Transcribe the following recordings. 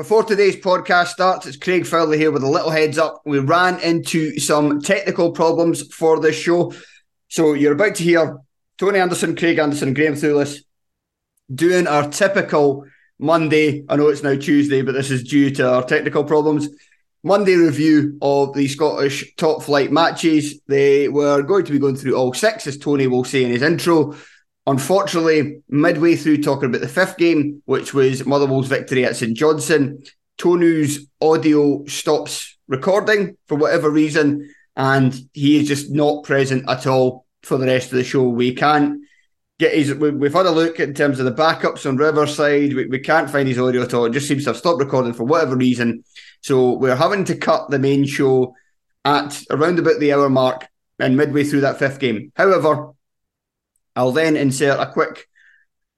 Before today's podcast starts, it's Craig Fowler here with a little heads up. We ran into some technical problems for this show. So you're about to hear Tony Anderson, Craig Anderson, Graeme Thewliss doing our typical Monday. I know it's now Tuesday, but this is due to our technical problems. Monday review of the Scottish top flight matches. They were going to be going through all six, as Tony will say in his intro. Unfortunately, midway through talking about the fifth game, which was Motherwell's victory at St Johnstone, Tony's audio stops recording for whatever reason, and he is just not present at all for the rest of the show. We can't get his. We, have had a look in terms of the backups on Riverside. We, we can't find his audio at all. It just seems to have stopped recording for whatever reason. So we're having to cut the main show at around about the hour mark and midway through that fifth game. However, I'll then insert a quick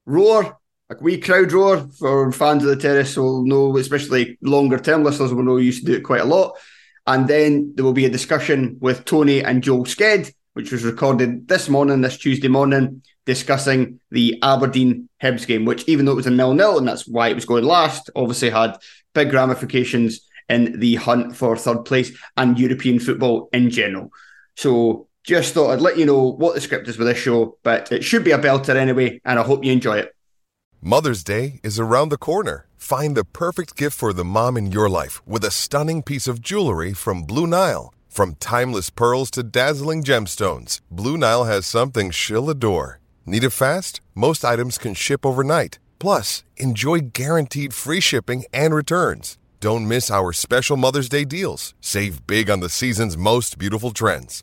roar, a wee crowd roar for fans of the terrace will know, especially longer term listeners will know you used to do it quite a lot. And then there will be a discussion with Tony and Joel Sked, which was recorded this morning, this Tuesday morning, discussing the Aberdeen Hibs game, which even though it was a nil-nil, and that's why it was going last, obviously had big ramifications in the hunt for third place and European football in general. So just thought I'd let you know what the script is for this show, but it should be a belter anyway, and I hope you enjoy it. Mother's Day is around the corner. Find the perfect gift for the mom in your life with a stunning piece of jewelry from Blue Nile. From timeless pearls to dazzling gemstones, Blue Nile has something she'll adore. Need it fast? Most items can ship overnight. Plus, enjoy guaranteed free shipping and returns. Don't miss our special Mother's Day deals. Save big on the season's most beautiful trends.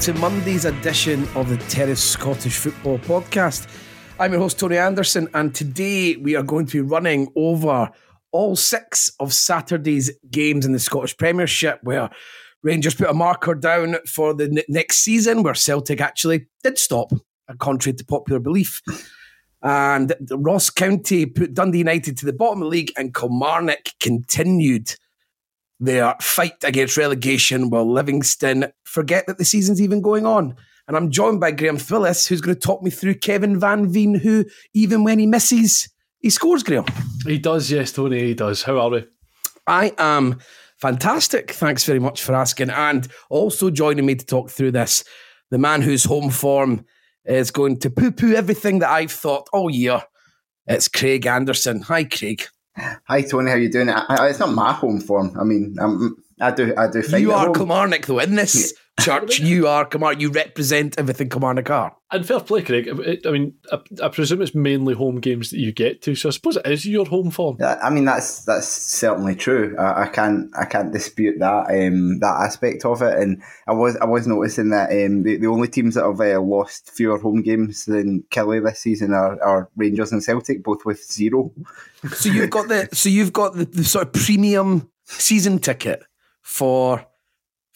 To Monday's edition of the Terrace Scottish Football Podcast. I'm your host, Tony Anderson, and today we are going to be running over all six of Saturday's games in the Scottish Premiership, where Rangers put a marker down for the n- next season, where Celtic actually did stop, contrary to popular belief. And Ross County put Dundee United to the bottom of the league, and Kilmarnock continued their fight against relegation while Livingston forget that the season's even going on. And I'm joined by Graeme Thewliss, who's going to talk me through Kevin Van Veen, who, even when he misses, he scores, Graeme. He does, yes, Tony, he does. How are we? I am fantastic. Thanks very much for asking. And also joining me to talk through this, the man whose home form is going to poo poo everything that I've thought all year. It's Craig Anderson. Hi, Craig. Hi Tony, how you doing? I, I, it's not my home form. I mean, I'm, I do, I do. You are Kilmarnock, though. In this church, you are Kilmarnock. You represent everything Kilmarnock Car. And fair play, Craig. I mean, I, I, presume it's mainly home games that you get to, so I suppose it is your home form. I mean, that's that's certainly true. I, I can't I can't dispute that um, that aspect of it. And I was I was noticing that um, the, the only teams that have uh, lost fewer home games than Killie this season are, are Rangers and Celtic, both with zero. So you've got the so you've got the, the sort of premium season ticket for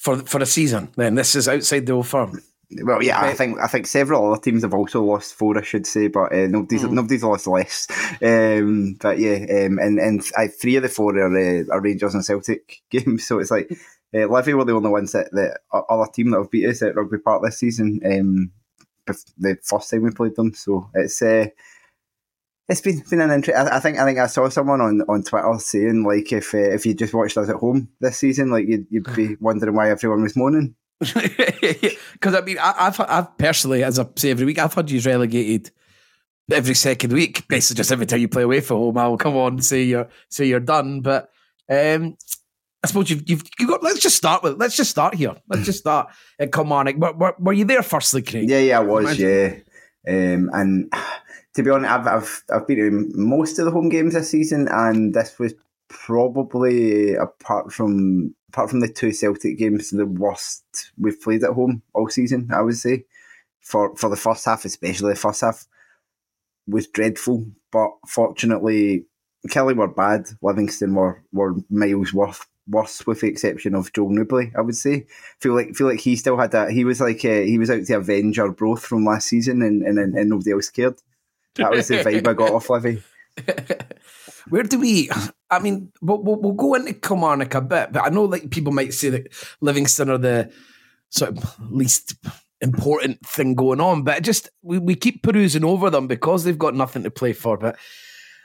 for for a season. Then this is outside the old firm. Well, yeah, I think I think several other teams have also lost four, I should say, but uh, nobody's mm. nobody's lost less. Um, but yeah, um, and and uh, three of the four are, uh, are Rangers and Celtic games, so it's like uh, Livy were the only ones that the other team that have beat us at Rugby Park this season. Um, the first time we played them, so it's. Uh, it's been been an interest. I, think I think I saw someone on, on Twitter saying like if uh, if you just watched us at home this season, like you'd, you'd be wondering why everyone was moaning. Because I mean, I, have I've personally, as I say every week, I've heard you relegated every second week. Basically, just every time you play away from home, I'll come on and say you're say you're done. But um, I suppose you've, you've you got. Let's just start with. Let's just start here. Let's just start at Kilmarnock. Were, were, were you there firstly, Craig? Yeah, yeah, I was. Yeah, um, and to be honest, I've I've I've been in most of the home games this season, and this was probably apart from apart from the two Celtic games, the worst we've played at home all season. I would say for for the first half, especially the first half was dreadful. But fortunately, Killie were bad. Livingston were were miles worth worse, with the exception of Joel Nouble. I would say. Feel like feel like he still had that. He was like he was out to avenge our from last season, and, and and nobody else cared. That was the vibe I got off Livy. Where do we? I mean, we'll, we'll, we'll go into Kilmarnock a bit, but I know like people might say that Livingston are the sort of least important thing going on, but just we, we keep perusing over them because they've got nothing to play for. But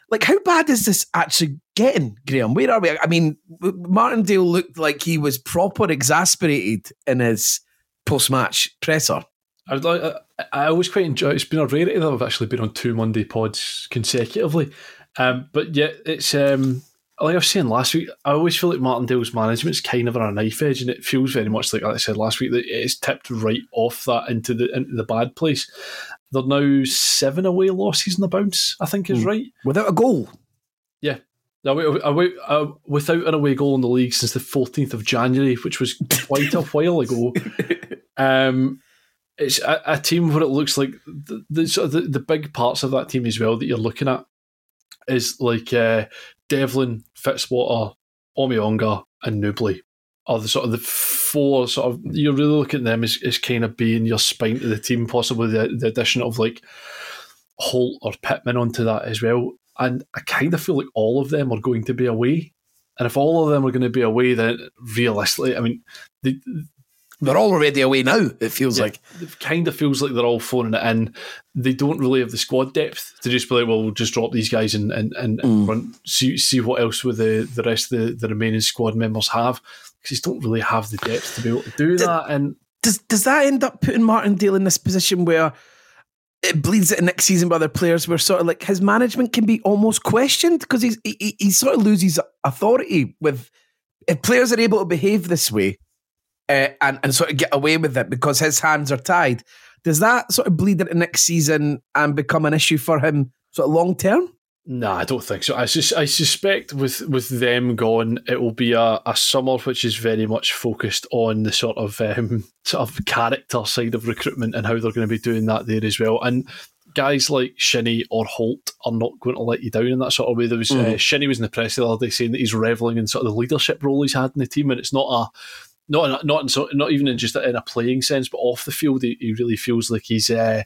like, how bad is this actually getting, Graeme? Where are we? I mean, Martindale looked like he was proper exasperated in his post-match presser. I'd like. Uh, I always quite enjoy. It's been a rarity that I've actually been on two Monday pods consecutively, um, but yeah, it's um, like I was saying last week. I always feel like Martindale's management's kind of on a knife edge, and it feels very much like, like I said last week that it's tipped right off that into the into the bad place. They're now seven away losses in the bounce. I think is mm. right without a goal. Yeah, away, away, uh, without an away goal in the league since the 14th of January, which was quite a while ago. Um, it's a, a, team where it looks like the the, the big parts of that team as well that you're looking at is like uh, Devlin, Fitzwater, Omeonga, and Nouble are the sort of the four sort of you're really looking at them as, as kind of being your spine to the team, possibly the, the addition of like Holt or Pittman onto that as well. And I kind of feel like all of them are going to be away. And if all of them are going to be away, then realistically, I mean, the, they're all already away now. It feels yeah, like it kind of feels like they're all phoning it in. They don't really have the squad depth to just be like, well, we'll just drop these guys and and, and, mm. run, see see what else with the, the rest of the, the remaining squad members have because they don't really have the depth to be able to do that. And does does that end up putting Martindale in this position where? It bleeds it next season by other players where sort of like his management can be almost questioned because he's he, he sort of loses authority with if players are able to behave this way uh, and, and sort of get away with it because his hands are tied. Does that sort of bleed into next season and become an issue for him sort of long term? No, I don't think so. I, sus- I suspect with, with them gone, it will be a, a summer which is very much focused on the sort of um, sort of character side of recruitment and how they're going to be doing that there as well. And guys like Shinnie or Holt are not going to let you down in that sort of way. There was mm. uh, Shinnie was in the press the other day saying that he's reveling in sort of the leadership role he's had in the team, and it's not a not not in so, not even in just in a playing sense, but off the field, he, he really feels like he's uh,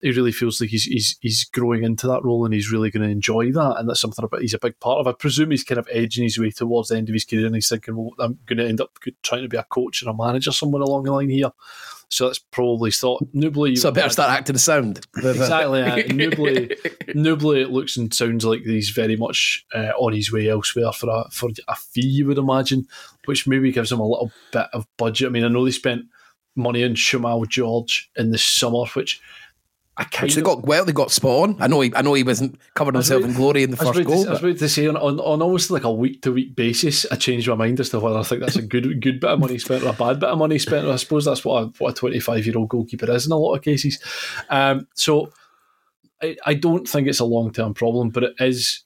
he really feels like he's, he's he's growing into that role and he's really going to enjoy that, and that's something about he's a big part of. I presume he's kind of edging his way towards the end of his career, and he's thinking, well, I'm going to end up trying to be a coach and a manager somewhere along the line here. So that's probably thought. Nouble, so I better start acting a sound. exactly. Uh, Nouble, Nouble looks and sounds like he's very much uh, on his way elsewhere for a for a fee, you would imagine, which maybe gives him a little bit of budget. I mean, I know they spent money on Shamal George in the summer, which I kind Which they got well, they got spot on. I know he, I know he wasn't covered himself in glory in the first goal. To, I was about to say on, on, on almost like a week to week basis, I changed my mind as to whether I think that's a good good bit of money spent or a bad bit of money spent. I suppose that's what a, what a twenty five year old goalkeeper is in a lot of cases. Um, so I, I don't think it's a long term problem, but it is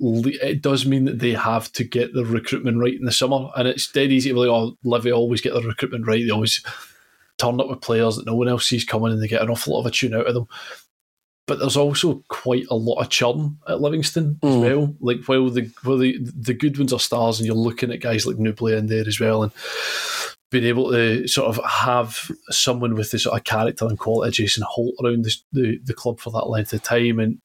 it does mean that they have to get the recruitment right in the summer, and it's dead easy to be like, oh, Livy always get the recruitment right. They always turn up with players that no one else sees coming and they get an awful lot of a tune out of them. But there's also quite a lot of churn at Livingston mm. as well. Like while the while the the good ones are stars and you're looking at guys like Nouble in there as well and being able to sort of have someone with the sort of character and quality Jason Holt around the, the, the club for that length of time and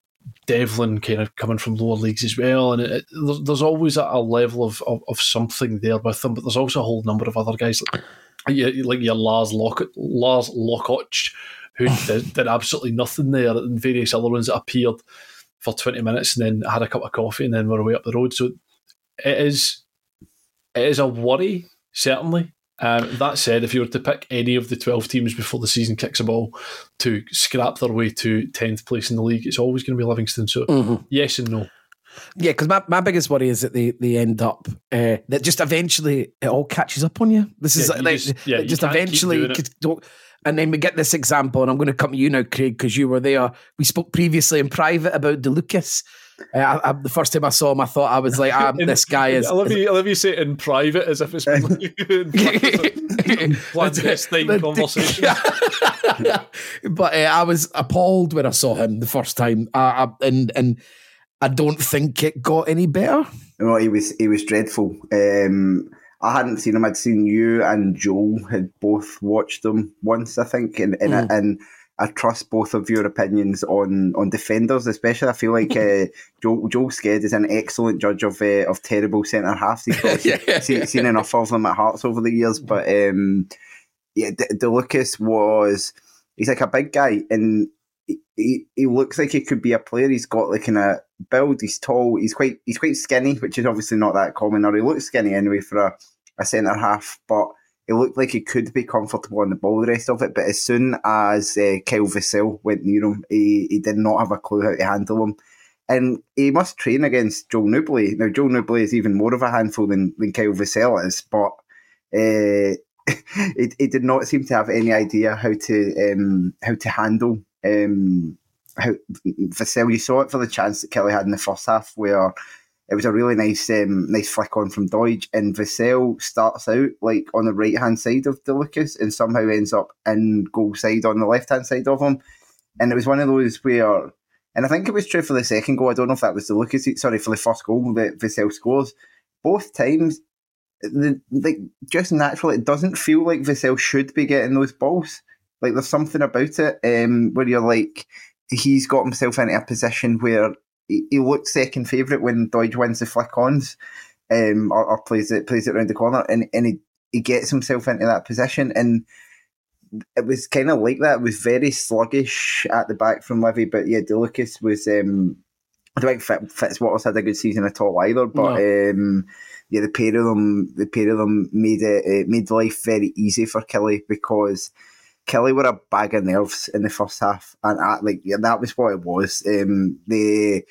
Devlin kind of coming from lower leagues as well. And it, it, there's always a, level of, of, of, something there with them, but there's also a whole number of other guys like, like your Lars, Lock, Lars Lokotsch, who did, did, absolutely nothing there, and various other ones that appeared for 20 minutes and then had a cup of coffee and then were away up the road. So it is it is a worry, certainly. Um, that said, if you were to pick any of the 12 teams before the season kicks a ball to scrap their way to 10th place in the league, it's always going to be Livingston. So, mm-hmm. yes and no. Yeah, because my, my biggest worry is that they, they end up uh, that just eventually it all catches up on you. This is yeah, like, just, yeah, just eventually, and then we get this example, and I'm going to come to you now, Craig, because you were there. We spoke previously in private about DeLucas uh, I, I, the first time I saw him, I thought I was like, ah, "This guy is." I love you. I love you say it in private as if it's clandestine conversation. but uh, I was appalled when I saw him the first time, uh, and and I don't think it got any better. No, he was he was dreadful. Um, I hadn't seen him. I'd seen you and Joel had both watched them once, I think, and and, mm. and I trust both of your opinions on on defenders, especially. I feel like uh, Joel, Joel Sked is an excellent judge of uh, of terrible centre halves. He's yeah. seen, seen, enough of them at Hearts over the years, but um, yeah, De, Lucas was he's like a big guy, and he, he looks like he could be a player. He's got like kind of build. He's tall. He's quite he's quite skinny, which is obviously not that common. Or he looks skinny anyway for a, a centre half, but it looked like he could be comfortable on the ball the rest of it, but as soon as uh, Kyle Vassell went near him, he, he did not have a clue how to handle him. And he must train against Joel Nouble. Now, Joel Nouble is even more of a handful than, than Kyle Vassell is, but uh, he, he did not seem to have any idea how to um, how to handle um, how Vassell. You saw it for the chance that Killie had in the first half, where it was a really nice um, nice flick on from Doidge, and Vassell starts out like on the right hand side of DeLucas and somehow ends up in goal side on the left hand side of him. And it was one of those where, and I think it was true for the second goal. I don't know if that was DeLucas, sorry, for the first goal that Vassell scores. Both times, the, like just naturally, it doesn't feel like Vassell should be getting those balls. Like there's something about it um, where you're like, he's got himself into a position where he, he looked second favourite when Doidge wins the flick ons, um, or, or, plays it plays it around the corner, and and he, he gets himself into that position, and it was kind of like that. It was very sluggish at the back from Livy, but yeah, DeLucas was. Um, I don't think Fitzwater's had a good season at all either, but no. um, yeah, the pair of them, the pair of them made it, it made life very easy for Killie because Killie were a bag of nerves in the first half, and I, like yeah, that was what it was. Um, the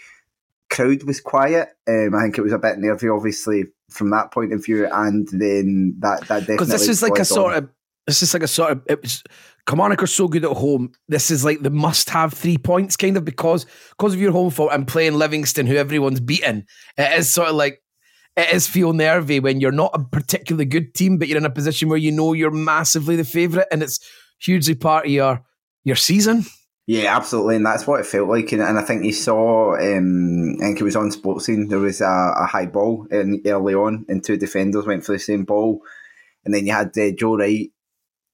crowd was quiet. Um, I think it was a bit nervy, obviously, from that point of view, and then that that definitely because this is like a sort of this is like a sort of it was. Kilmarnock are so good at home. This is like the must-have three points, kind of because because of your home fault and playing Livingston, who everyone's beaten. It is sort of like it is feel nervy when you're not a particularly good team, but you're in a position where you know you're massively the favourite, and it's hugely part of your your season. Yeah, absolutely, and that's what it felt like. And, and I think you saw, um, I think it was on Sportscene. There was a, a high ball in, early on, and two defenders went for the same ball, and then you had uh, Joe Wright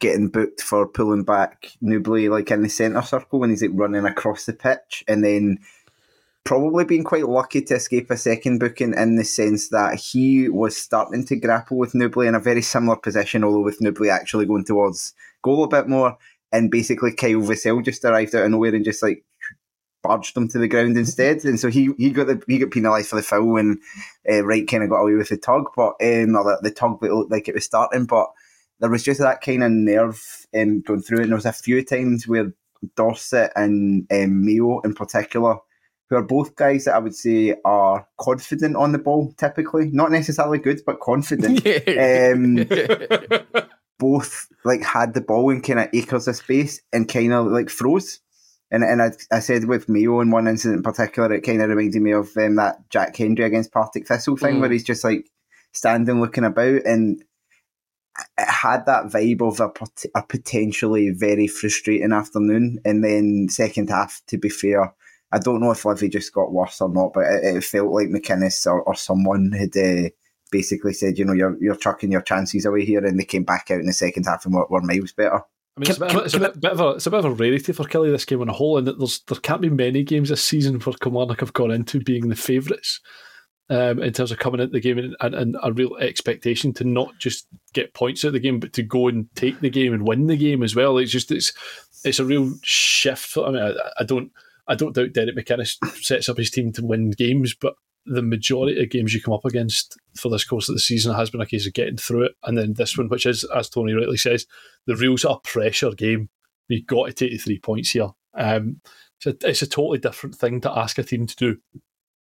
getting booked for pulling back Nouble like in the centre circle when he's like running across the pitch, and then probably being quite lucky to escape a second booking in the sense that he was starting to grapple with Nouble in a very similar position, although with Nouble actually going towards goal a bit more. And basically, Kyle Vassell just arrived out of nowhere and just like barged them to the ground instead. And so he he got the he got penalised for the foul, and uh, Wright kind of got away with the tug, but um, or the, the tug that looked like it was starting, but there was just that kind of nerve um, going through it. And there was a few times where Dorsett and um, Mayo in particular, who are both guys that I would say are confident on the ball typically, not necessarily good, but confident. um, both like had the ball in kind of acres of space and kind of like froze. And and I, I said with Mayo in one incident in particular, it kind of reminded me of um, that Jack Hendry against Partick Thistle thing mm. where he's just like standing looking about and it had that vibe of a, a potentially very frustrating afternoon. And then second half, to be fair, I don't know if Livy just got worse or not, but it, it felt like McInnes or, or someone had uh, basically said, you know, you're you're chucking your chances away here, and they came back out in the second half and were, were miles better. I mean, it's, a bit, it's, a bit, bit, of a, it's a bit of a rarity for Killie this game on a whole, and there's there can't be many games this season where Kilmarnock have gone into being the favourites um, in terms of coming into the game and, and, and, a real expectation to not just get points at the game, but to go and take the game and win the game as well. It's just it's it's a real shift. I mean, I, I don't I don't doubt Derek McInnes sets up his team to win games, but the majority of games you come up against for this course of the season has been a case of getting through it. And then this one, which is, as Tony rightly says, the sort of pressure game. You've got to take the three points here. Um, it's, a, it's a totally different thing to ask a team to do.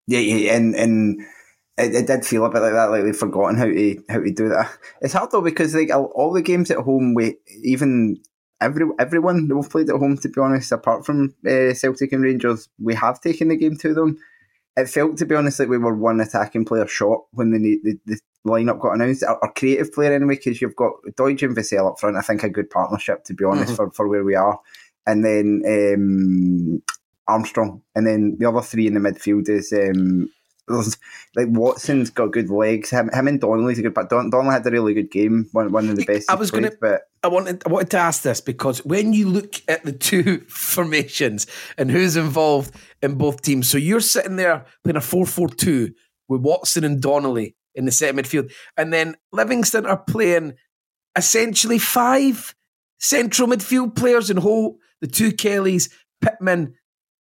Yeah, yeah and and it, it, did feel a bit like that, like they've forgotten how to how to do that. It's hard though because like all the games at home, we even every everyone that we've played at home, to be honest, apart from uh, Celtic and Rangers, we have taken the game to them it felt, to be honest, like we were one attacking player short when the the, the lineup got announced. Our, our creative player, anyway, because you've got Doidge and Vassell up front. I think a good partnership, to be honest, mm-hmm. for, for where we are. And then um, Armstrong, and then the other three in the midfield is um, like Watson's got good legs. Him, him and Donnelly's a good, but Don, Donnelly had a really good game. One, one of the best. I was going to, but I wanted, I wanted to ask this because when you look at the two formations and who's involved in both teams, so you're sitting there playing a four-four-two with Watson and Donnelly in the set midfield, and then Livingston are playing essentially five central midfield players in whole. The two Kellys, Pittman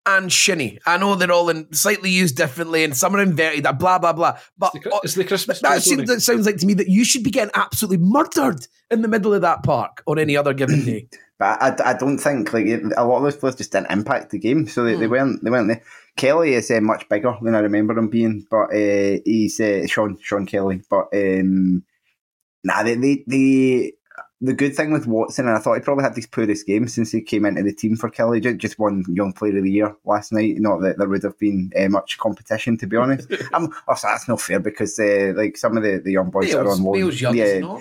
and Shinnie. I know they're all in slightly used differently and some are inverted, blah, blah, blah. But it's the, it's the Christmas that, seems, that sounds like to me that you should be getting absolutely murdered in the middle of that park on any other given day. but I, I don't think like a lot of those players just didn't impact the game, so they, mm. they hmm. weren't they weren't there. Kelly is uh, much bigger than I remember him being, but uh, he's uh, Sean Sean Kelly. But um, nah, they, they they the good thing with Watson, and I thought he probably had his poorest game since he came into the team for Killie. Just won Young Player of the Year last night. Not that there would have been uh, much competition, to be honest. um, also, that's not fair because uh, like some of the, the young boys Bale's, are on loan. young, yeah,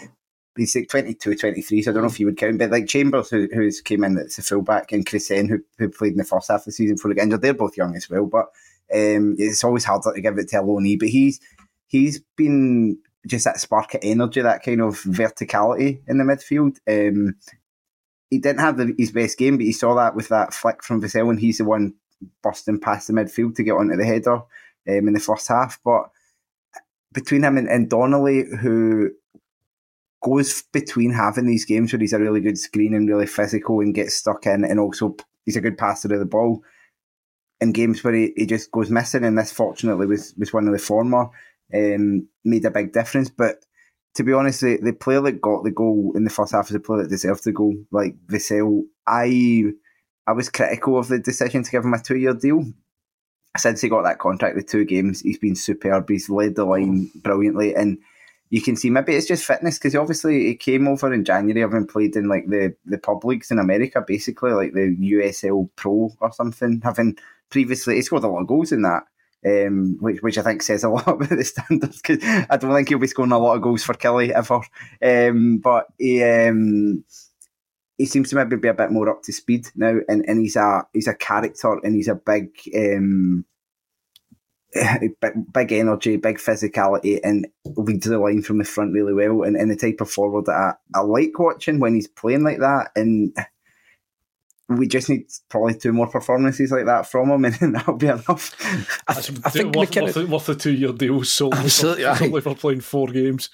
he's like 22, 23, so I don't know if you would count. But like Chambers, who who's came in as a fullback, and Chris N, who, who played in the first half of the season for the injured, they're both young as well. But um, it's always harder to give it to a loanee. But he's he's been just that spark of energy, that kind of verticality in the midfield. Um, he didn't have the, his best game, but he saw that with that flick from Vassell, and he's the one busting past the midfield to get onto the header um, in the first half. But between him and, and Donnelly, who goes between having these games where he's a really good screen and really physical and gets stuck in, and also he's a good passer of the ball. In games where he, he just goes missing, and this fortunately was was one of the former um, made a big difference. But to be honest, the, the player that got the goal in the first half is the player that deserved the goal. Like Vassell, I I was critical of the decision to give him a two year deal. Since he got that contract, the two games, he's been superb. He's led the line brilliantly, and you can see maybe it's just fitness because obviously he came over in January, having played in like the the pub leagues in America, basically like the USL Pro or something. Having previously, he scored a lot of goals in that um, which which I think says a lot about the standards because I don't think he'll be scoring a lot of goals for Killie ever. Um, but he um, he seems to maybe be a bit more up to speed now, and, and he's a he's a character and he's a big um, big, big energy, big physicality, and leads the line from the front really well. And, and the type of forward that I, I like watching when he's playing like that, and we just need probably two more performances like that from him, and that'll be enough. I, th- I think worth, McInnes, worth, worth the two year deal solely, absolutely, for, solely for playing four games.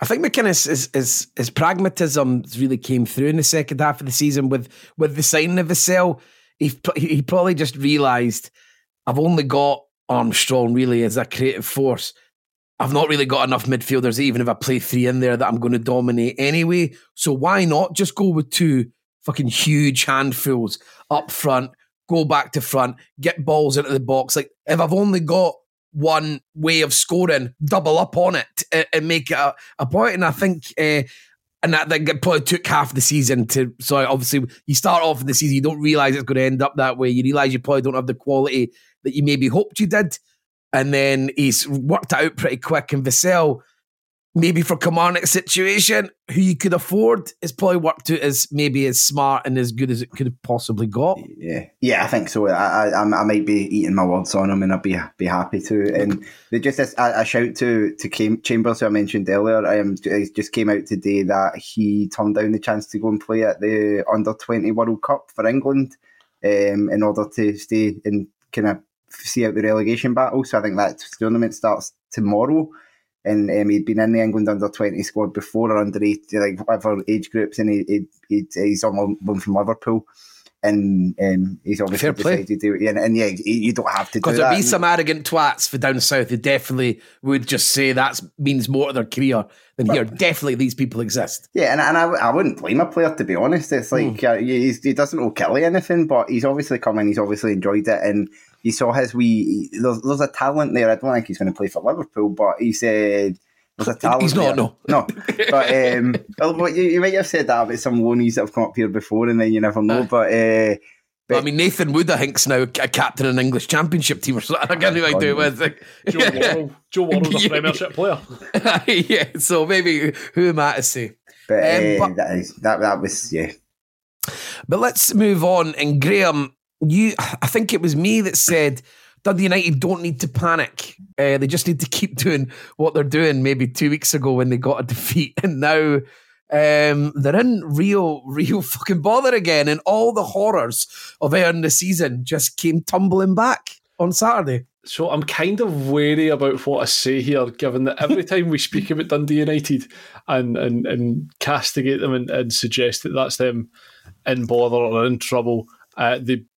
I think McInnes is, is his pragmatism really came through in the second half of the season with with the signing of Vassell. He he probably just realised I've only got Armstrong really as a creative force. I've not really got enough midfielders, even if I play three in there, that I'm going to dominate anyway. So why not just go with two fucking huge handfuls up front, go back to front, get balls into the box. Like if I've only got one way of scoring, double up on it and, and make it a, a point. And I think. Uh, and that, that probably took half the season to. So obviously, you start off in the season, you don't realize it's going to end up that way. You realize you probably don't have the quality that you maybe hoped you did, and then he's worked it out pretty quick. And Vassell, maybe for Kilmarnock situation, who you could afford is probably worked out as maybe as smart and as good as it could have possibly got. Yeah, yeah, I think so. I, I, I might be eating my words on him, and I'd be be happy to. And they just a, a shout to to Chambers, who I mentioned earlier. Um, just came out today that he turned down the chance to go and play at the under twenty World Cup for England, um, in order to stay and kind of see out the relegation battle. So I think that tournament starts tomorrow and um, he'd been in the England under twenty squad before or under eight, like whatever age groups, and he, he, he's on one from Liverpool. And um, he's obviously decided to do it. And, and yeah, you don't have to do Because there'd be some arrogant twats for down south who definitely would just say that means more to their career than here. Definitely these people exist. Yeah, and, and I, I wouldn't blame a player, to be honest. It's like mm. uh, he doesn't owe Killie anything, but he's obviously come in, he's obviously enjoyed it. And you saw his wee. There's, there's a talent there. I don't think he's going to play for Liverpool, but he said there's a talent. He's not. There. No, no. But um, well, you, you might have said that about some loanies that have come up here before, and then you never know. Uh, but. Uh, but, I mean, Nathan Wood, I think's now a captain in an English Championship team or something. I can't know what I do with. Like, Joe Worrall. Joe Worrall's a Premiership player. yeah, so maybe who am I to say? But, um, uh, but that, is, that that was yeah. But let's move on. And Graeme, you, I think it was me that said Dundee United don't need to panic. Uh, they just need to keep doing what they're doing. Maybe two weeks ago when they got a defeat, and now um, they're in real, real fucking bother again. And all the horrors of end the season just came tumbling back on Saturday. So I'm kind of wary about what I say here, given that every time we speak about Dundee United and and, and castigate them and, and suggest that that's them in bother or in trouble, uh, they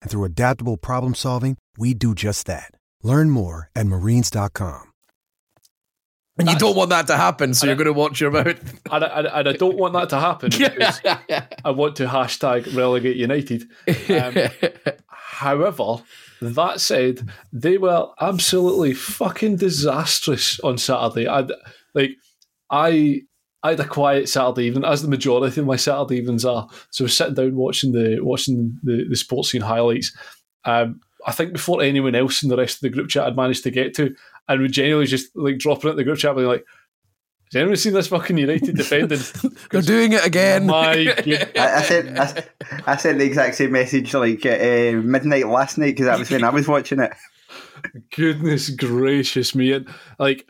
And through adaptable problem solving, we do just that. Learn more at marines.com. And you don't want that to happen, so you're going to watch your mouth. And I, and I don't want that to happen because I want to hashtag relegate United. Um, however, that said, they were absolutely fucking disastrous on Saturday. I like I I had a quiet Saturday evening, as the majority of my Saturday evenings are. So I was sitting down watching the watching the, the Sportscene highlights. Um, I think before anyone else in the rest of the group chat had managed to get to, and we generally just like dropping it the group chat, being like, has anyone seen this fucking United defending? They're doing it again. My I, I, sent I, I, sent the exact same message like at uh, midnight last night because that was when I was watching it. Goodness gracious me! And, Like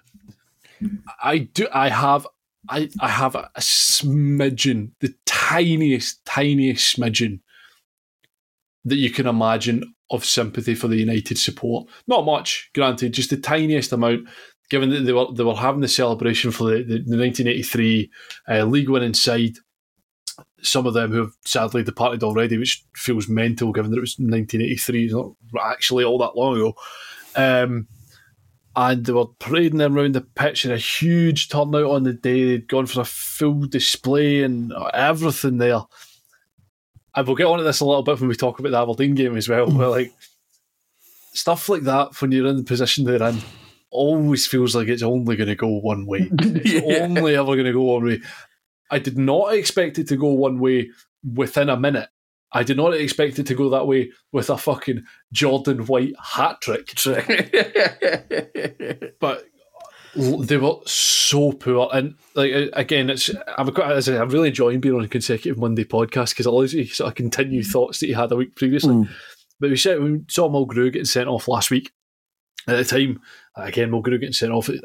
I do, I have I, I have a, a smidgen, the tiniest, tiniest smidgen that you can imagine of sympathy for the United support. Not much, granted, just the tiniest amount. Given that they were they were having the celebration for the, the, the 1983 uh, league winning side, some of them who have sadly departed already, which feels mental given that it was 1983, it's not actually all that long ago. Um, and they were parading them around the pitch in a huge turnout on the day. They'd gone for a full display and everything there. And we'll get on to this a little bit when we talk about the Aberdeen game as well. Where like stuff like that, when you're in the position they're in, always feels like it's only going to go one way. It's yeah. only ever going to go one way. I did not expect it to go one way within a minute. I did not expect it to go that way with a fucking Jordan White hat trick. but they were so poor, and like again, it's I'm quite, as I, am really enjoying being on a consecutive Monday podcast because it allows you to sort of continue thoughts that you had a week previously. Mm. But we said we saw Mulgrew getting sent off last week. At the time, again, Mulgrew getting sent off. It,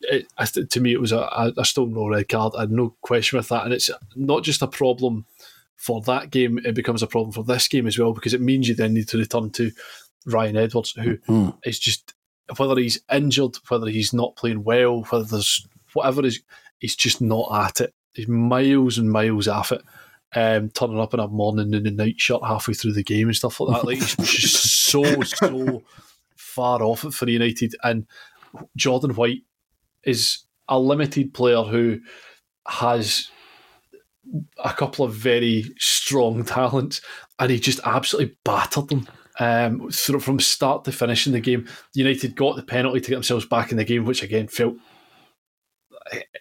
it, to me, it was a, a stone no red card. I had no question with that, and it's not just a problem for that game, it becomes a problem for this game as well because it means you then need to return to Ryan Edwards, who mm. is just whether he's injured, whether he's not playing well, whether there's whatever is, he's just not at it. He's miles and miles off it. Um, turning up in a morning and a night shirt halfway through the game and stuff like that. Like he's just so so far off it for United. And Jordan White is a limited player who has a couple of very strong talents, and he just absolutely battered them. Um, from start to finish in the game, United got the penalty to get themselves back in the game, which again felt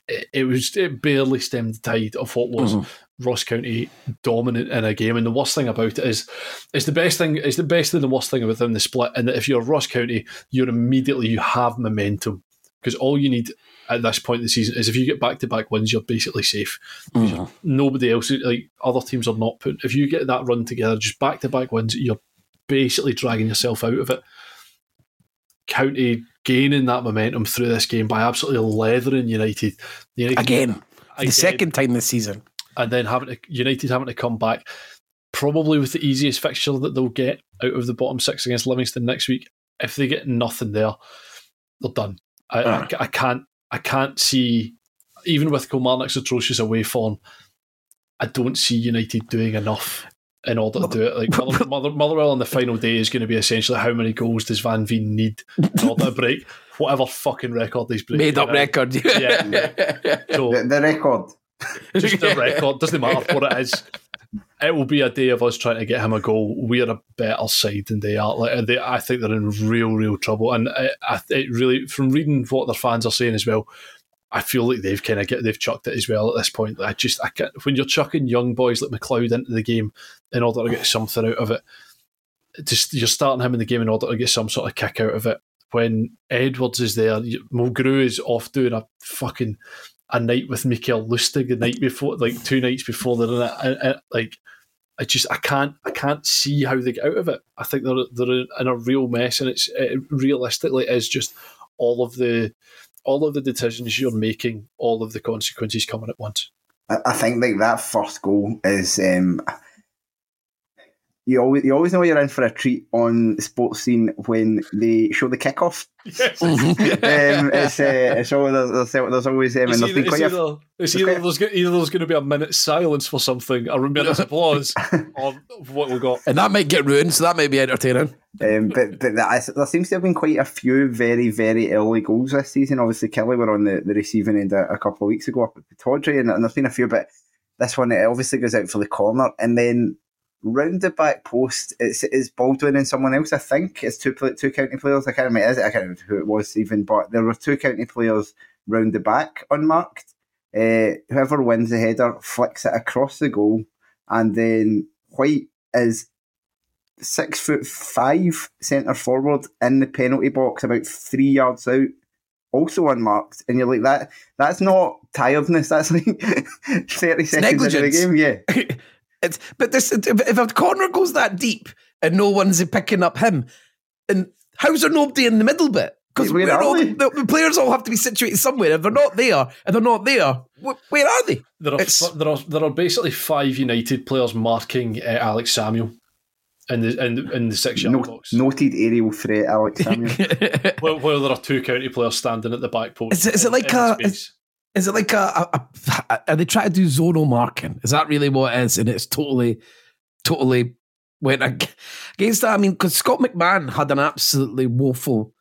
it, it was it barely stemmed the tide of what was mm-hmm. Ross County dominant in a game. And the worst thing about it is, it's the best thing. It's the best and the worst thing within the split. And that if you're Ross County, you're immediately you have momentum because all you need at this point in the season is if you get back to back wins, you're basically safe. Mm-hmm. Nobody else, like other teams, are not put. If you get that run together, just back to back wins, you're basically dragging yourself out of it. County gaining that momentum through this game by absolutely leathering United. United again, again, the second time this season, and then having to, United having to come back, probably with the easiest fixture that they'll get out of the bottom six against Livingston next week. If they get nothing there, they're done. I, uh. I, I can't I can't see, even with Kilmarnock's atrocious away form, I don't see United doing enough in order to do it. Like Mother, Mother, Motherwell on the final day is going to be essentially how many goals does Van Veen need in order to break whatever fucking record he's breaking. Made up record. Yeah. yeah. So, the, the record. Just the record. Doesn't matter what it is it will be a day of us trying to get him a goal. We're a better side than they are. Like they, I think they're in real, real trouble. And it really, from reading what their fans are saying as well, I feel like they've kind of get they've chucked it as well at this point. I just I can't, when you're chucking young boys like McLeod into the game in order to get something out of it, just you're starting him in the game in order to get some sort of kick out of it. When Edwards is there, Mulgrew is off doing a fucking a night with Mikael Lustig the night before, like two nights before they're in it. I, I, like, I just I can't I can't see how they get out of it. I think they're they're in a real mess, and it's it realistically is just all of the all of the decisions you're making, all of the consequences coming at once. I think like that first goal is um, you always you always know you're in for a treat on the Sportscene when they show the kickoff. Yes. um, it's, uh, it's always, there's, there's always um, and either, quite either, it's either, there's, either there's going to be a minute's silence for something, a minute's applause, or what we got, and that might get ruined. So that might be entertaining. Um, but but that, there seems to have been quite a few very very early goals this season. Obviously, Killie were on the, the receiving end a, a couple of weeks ago up at Pittodrie, and, and there's been a few, but this one it obviously goes out for the corner, and then round the back post, it's, it's Baldwin and someone else. I think it's two two county players. I can't remember. Is it? I can't remember who it was even. But there were two county players round the back unmarked. Uh, whoever wins the header flicks it across the goal, and then White is six foot five centre forward in the penalty box, about three yards out, also unmarked. And you're like that. That's not tiredness. That's like thirty seconds into the game. Yeah. It's but this if a corner goes that deep and no one's picking up him, and how's there nobody in the middle bit? Because the, the, players all have to be situated somewhere. If they're not there, and they're not there, where are they? There are f- there are there are basically five United players marking uh, Alex Samuel in the in, in the six yard box. Noted aerial threat, Alex Samuel. well, well, there are two county players standing at the back post. Is it, is it like a? Is it like a, a, a, Are they trying to do zonal marking? Is that really what it is? And it's totally, totally went against that. I mean, because Scott McMann had an absolutely woeful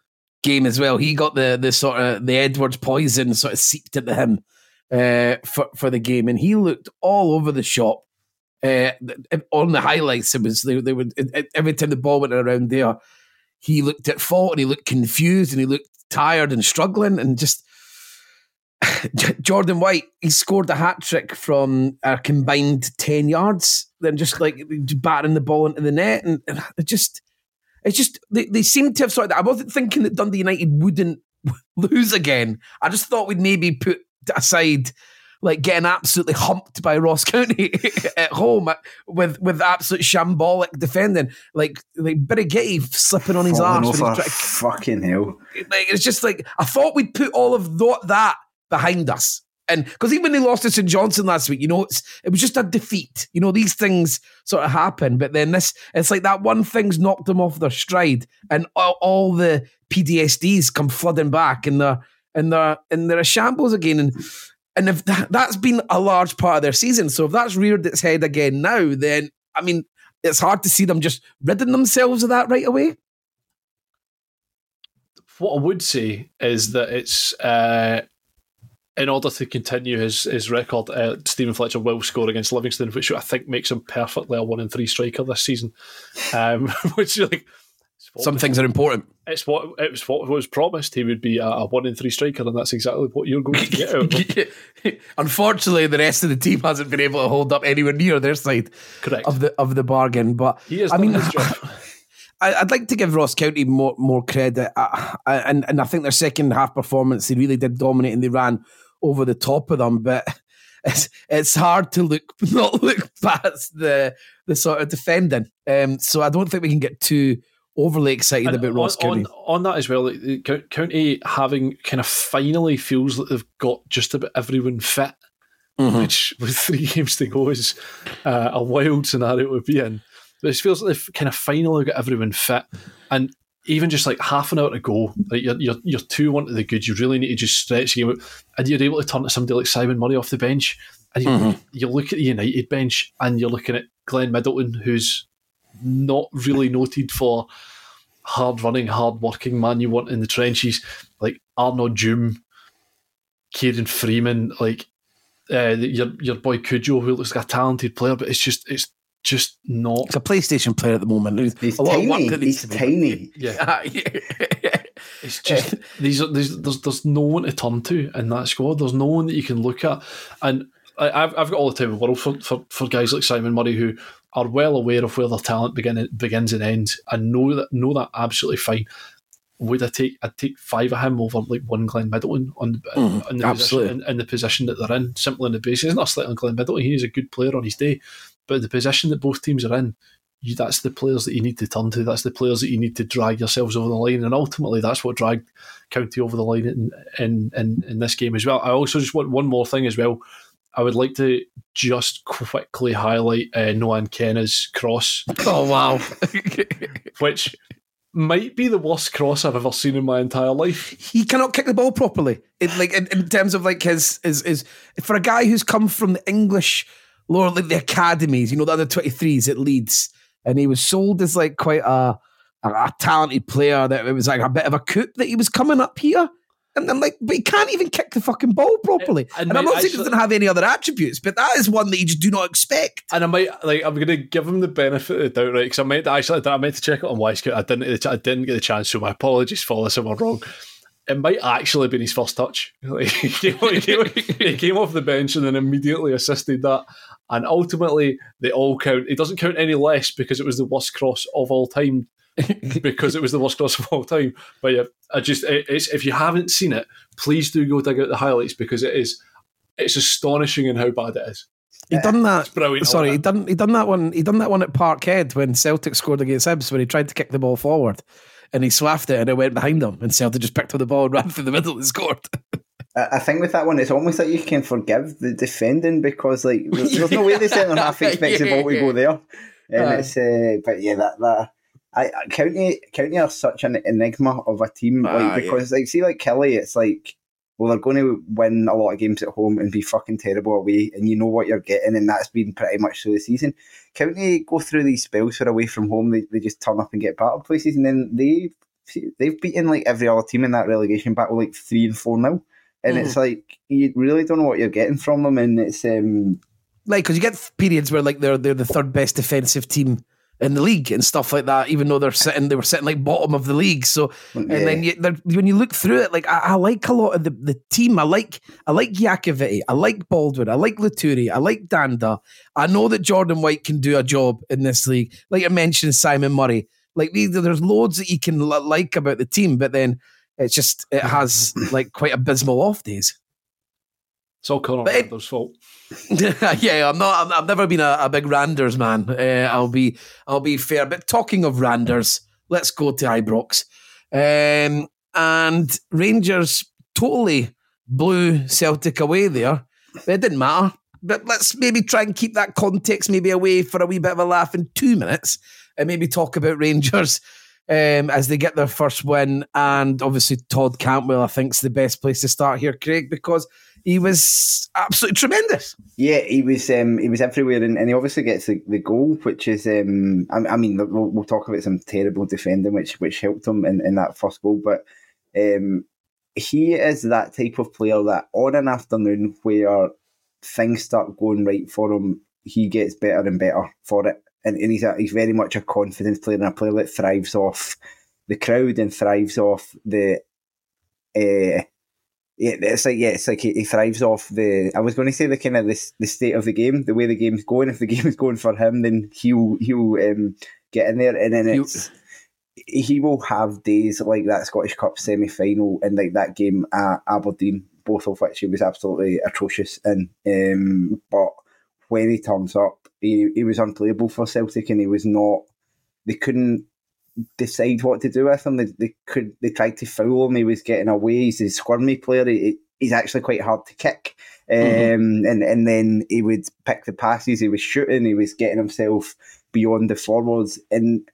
game as well. He got the the sort of the Edwards poison sort of seeped into him uh, for for the game, and he looked all over the shop. Uh, on the highlights, it was they, they would every time the ball went around there, he looked at fault and he looked confused and he looked tired and struggling and just Jordan White, he scored a hat trick from a combined 10 yards, then just like batting the ball into the net. And, it just, it's just, they, they seem to have sort of, I wasn't thinking that Dundee United wouldn't lose again. I just thought we'd maybe put aside like getting absolutely humped by Ross County at home with with absolute shambolic defending, like like Birighitti slipping on his arse. Fucking hell! Like it's just like I thought we'd put all of that behind us. And because even they lost to St Johnstone last week, you know, it's it was just a defeat. You know, these things sort of happen, but then this, it's like that one thing's knocked them off their stride, and all, all the PTSDs come flooding back, and they're and they're and they're a shambles again. And and if that, that's been a large part of their season, so if that's reared its head again now, then I mean, it's hard to see them just ridding themselves of that right away. What I would say is that it's. Uh in order to continue his his record, uh, Steven Fletcher will score against Livingston, which I think makes him perfectly a one in three striker this season. Um, which like some things are important. It's what it was what was promised. He would be a, a one in three striker, and that's exactly what you're going to get out of him. Unfortunately, the rest of the team hasn't been able to hold up anywhere near their side Correct. of the of the bargain. But He has I mean. Job. I'd like to give Ross County more more credit, uh, and and I think their second half performance they really did dominate and they ran over the top of them. But it's it's hard to look not look past the the sort of defending. Um, so I don't think we can get too overly excited And about Ross on, County. On, on that as well, like, the County having kind of finally feels like they've got just about everyone fit, Mm-hmm. which with three games to go is uh, a wild scenario to be in. But it feels like they've kind of finally got everyone fit, and even just like half an hour to go, like you're you're, you're two one to the good. You really need to just stretch the game out, and you're able to turn to somebody like Simon Murray off the bench, and you, Mm-hmm. you look at the United bench, and you're looking at Glenn Middleton, who's not really noted for hard running, hard working man you want in the trenches, like Arnaud Djoum, Kieran Freeman, like uh, your your boy Cudjoe, who looks like a talented player, but it's just it's just not. He's a PlayStation player at the moment. He's a lot tiny. that He's tiny. Yeah, ah, Yeah. it's just these are these there's there's no one to turn to in that squad. There's no one that you can look at, and I, I've I've got all the time in the world for, for, for guys like Simon Murray who are well aware of where their talent begin, begins and ends, and know that know that absolutely fine. Would I take I'd take five of him over like one Glenn Middleton on, on mm, the absolutely. position in, in the position that they're in, simply on the basis. It's not a slight on Glenn Middleton, he's a good player on his day. But the position that both teams are in, you, that's the players that you need to turn to. That's the players that you need to drag yourselves over the line, and ultimately, that's what dragged County over the line in in, in, in this game as well. I also just want one more thing as well. I would like to just quickly highlight uh, Nohan Kenneh's cross, oh wow. which might be the worst cross I've ever seen in my entire life. he cannot kick the ball properly. It, like in, in terms of like his his his for a guy who's come from the English lower like the academies, you know, the other twenty threes at Leeds, and he was sold as like quite a, a a talented player. That it was like a bit of a coup that he was coming up here. And then, like, but he can't even kick the fucking ball properly. And And, I'm not saying he doesn't have any other attributes, but that is one that you just do not expect. And I might like I'm going to give him the benefit of the doubt, right? Because I meant to actually I meant to check it on Wyscout. I didn't. get the ch- I didn't get the chance, so my apologies for this if I'm wrong. It might actually have been his first touch. Like, he, came, he, came, he came off the bench and then immediately assisted that. And ultimately, they all count. It doesn't count any less because it was the worst cross of all time. because it was the worst cross of all time. But yeah, I just it's if you haven't seen it, please do go dig out the highlights because it is it's astonishing in how bad it is. He done that. brilliant. Sorry, he done he done that one. He done that one at Parkhead when Celtic scored against Hibs when he tried to kick the ball forward, and he swaffed it and it went behind him, and Celtic just picked up the ball and ran through the middle and scored. I think with that one, it's almost like you can forgive the defending because, like, there's, there's no way they the centre half expects the ball to go there. And Aye. it's, uh, but yeah, that that I, County County are such an enigma of a team, like Ah, yeah. because like see like Killie, it's like well they're going to win a lot of games at home and be fucking terrible away, and you know what you're getting, and that's been pretty much through the season. County go through these spells where away from home they, they just turn up and get battle places, and then they they've beaten like every other team in that relegation battle like three and four now. And Mm-hmm. it's like you really don't know what you're getting from them, and it's um, Like, because you get periods where like they're they're the third best defensive team in the league and stuff like that. Even though they're sitting, they were sitting like bottom of the league. So, and then you, when you look through it, like I, I like a lot of the, the team. I like I like Iacovitti. I like Baldwin. I like Loturi. I like Dhanda. I know that Jordan White can do a job in this league. Like I mentioned, Simon Murray. Like these, there's loads that you can like about the team, but then it's just it has like quite abysmal off days. It's all Connor it- Randall's fault. yeah, I'm not. I'm, I've never been a, a big Randers man. Uh, I'll be. I'll be fair. But talking of Randers, let's go to Ibrox. Um, and Rangers totally blew Celtic away there. But it didn't matter. But let's maybe try and keep that context maybe away for a wee bit of a laugh in two minutes, and maybe talk about Rangers. Um, as they get their first win, and obviously Todd Cantwell, I think, is the best place to start here, Craig, because he was absolutely tremendous. Yeah, he was um, he was everywhere, and, and he obviously gets the, the goal, which is um, I, I mean we'll, we'll talk about some terrible defending, which which helped him in, in that first goal, but um, he is that type of player that on an afternoon where things start going right for him, he gets better and better for it. And, and he's a, he's very much a confidence player and a player that thrives off the crowd and thrives off the uh, yeah, it's like yeah, it's like he, he, thrives off the. I was going to say the kind of the, the state of the game, the way the game's going. If the game is going for him, then he'll he'll um, get in there, and then it's he will have days like that Scottish Cup semi final and like that game at Aberdeen, both of which he was absolutely atrocious in. Um, but when he turns up, he, he was unplayable for Celtic, and he was not. They couldn't decide what to do with him. They, they could they tried to foul him. He was getting away. He's a squirmy player. He, he's actually quite hard to kick. Mm-hmm. Um, mm-hmm. and and then he would pick the passes. He was shooting. He was getting himself beyond the forwards. And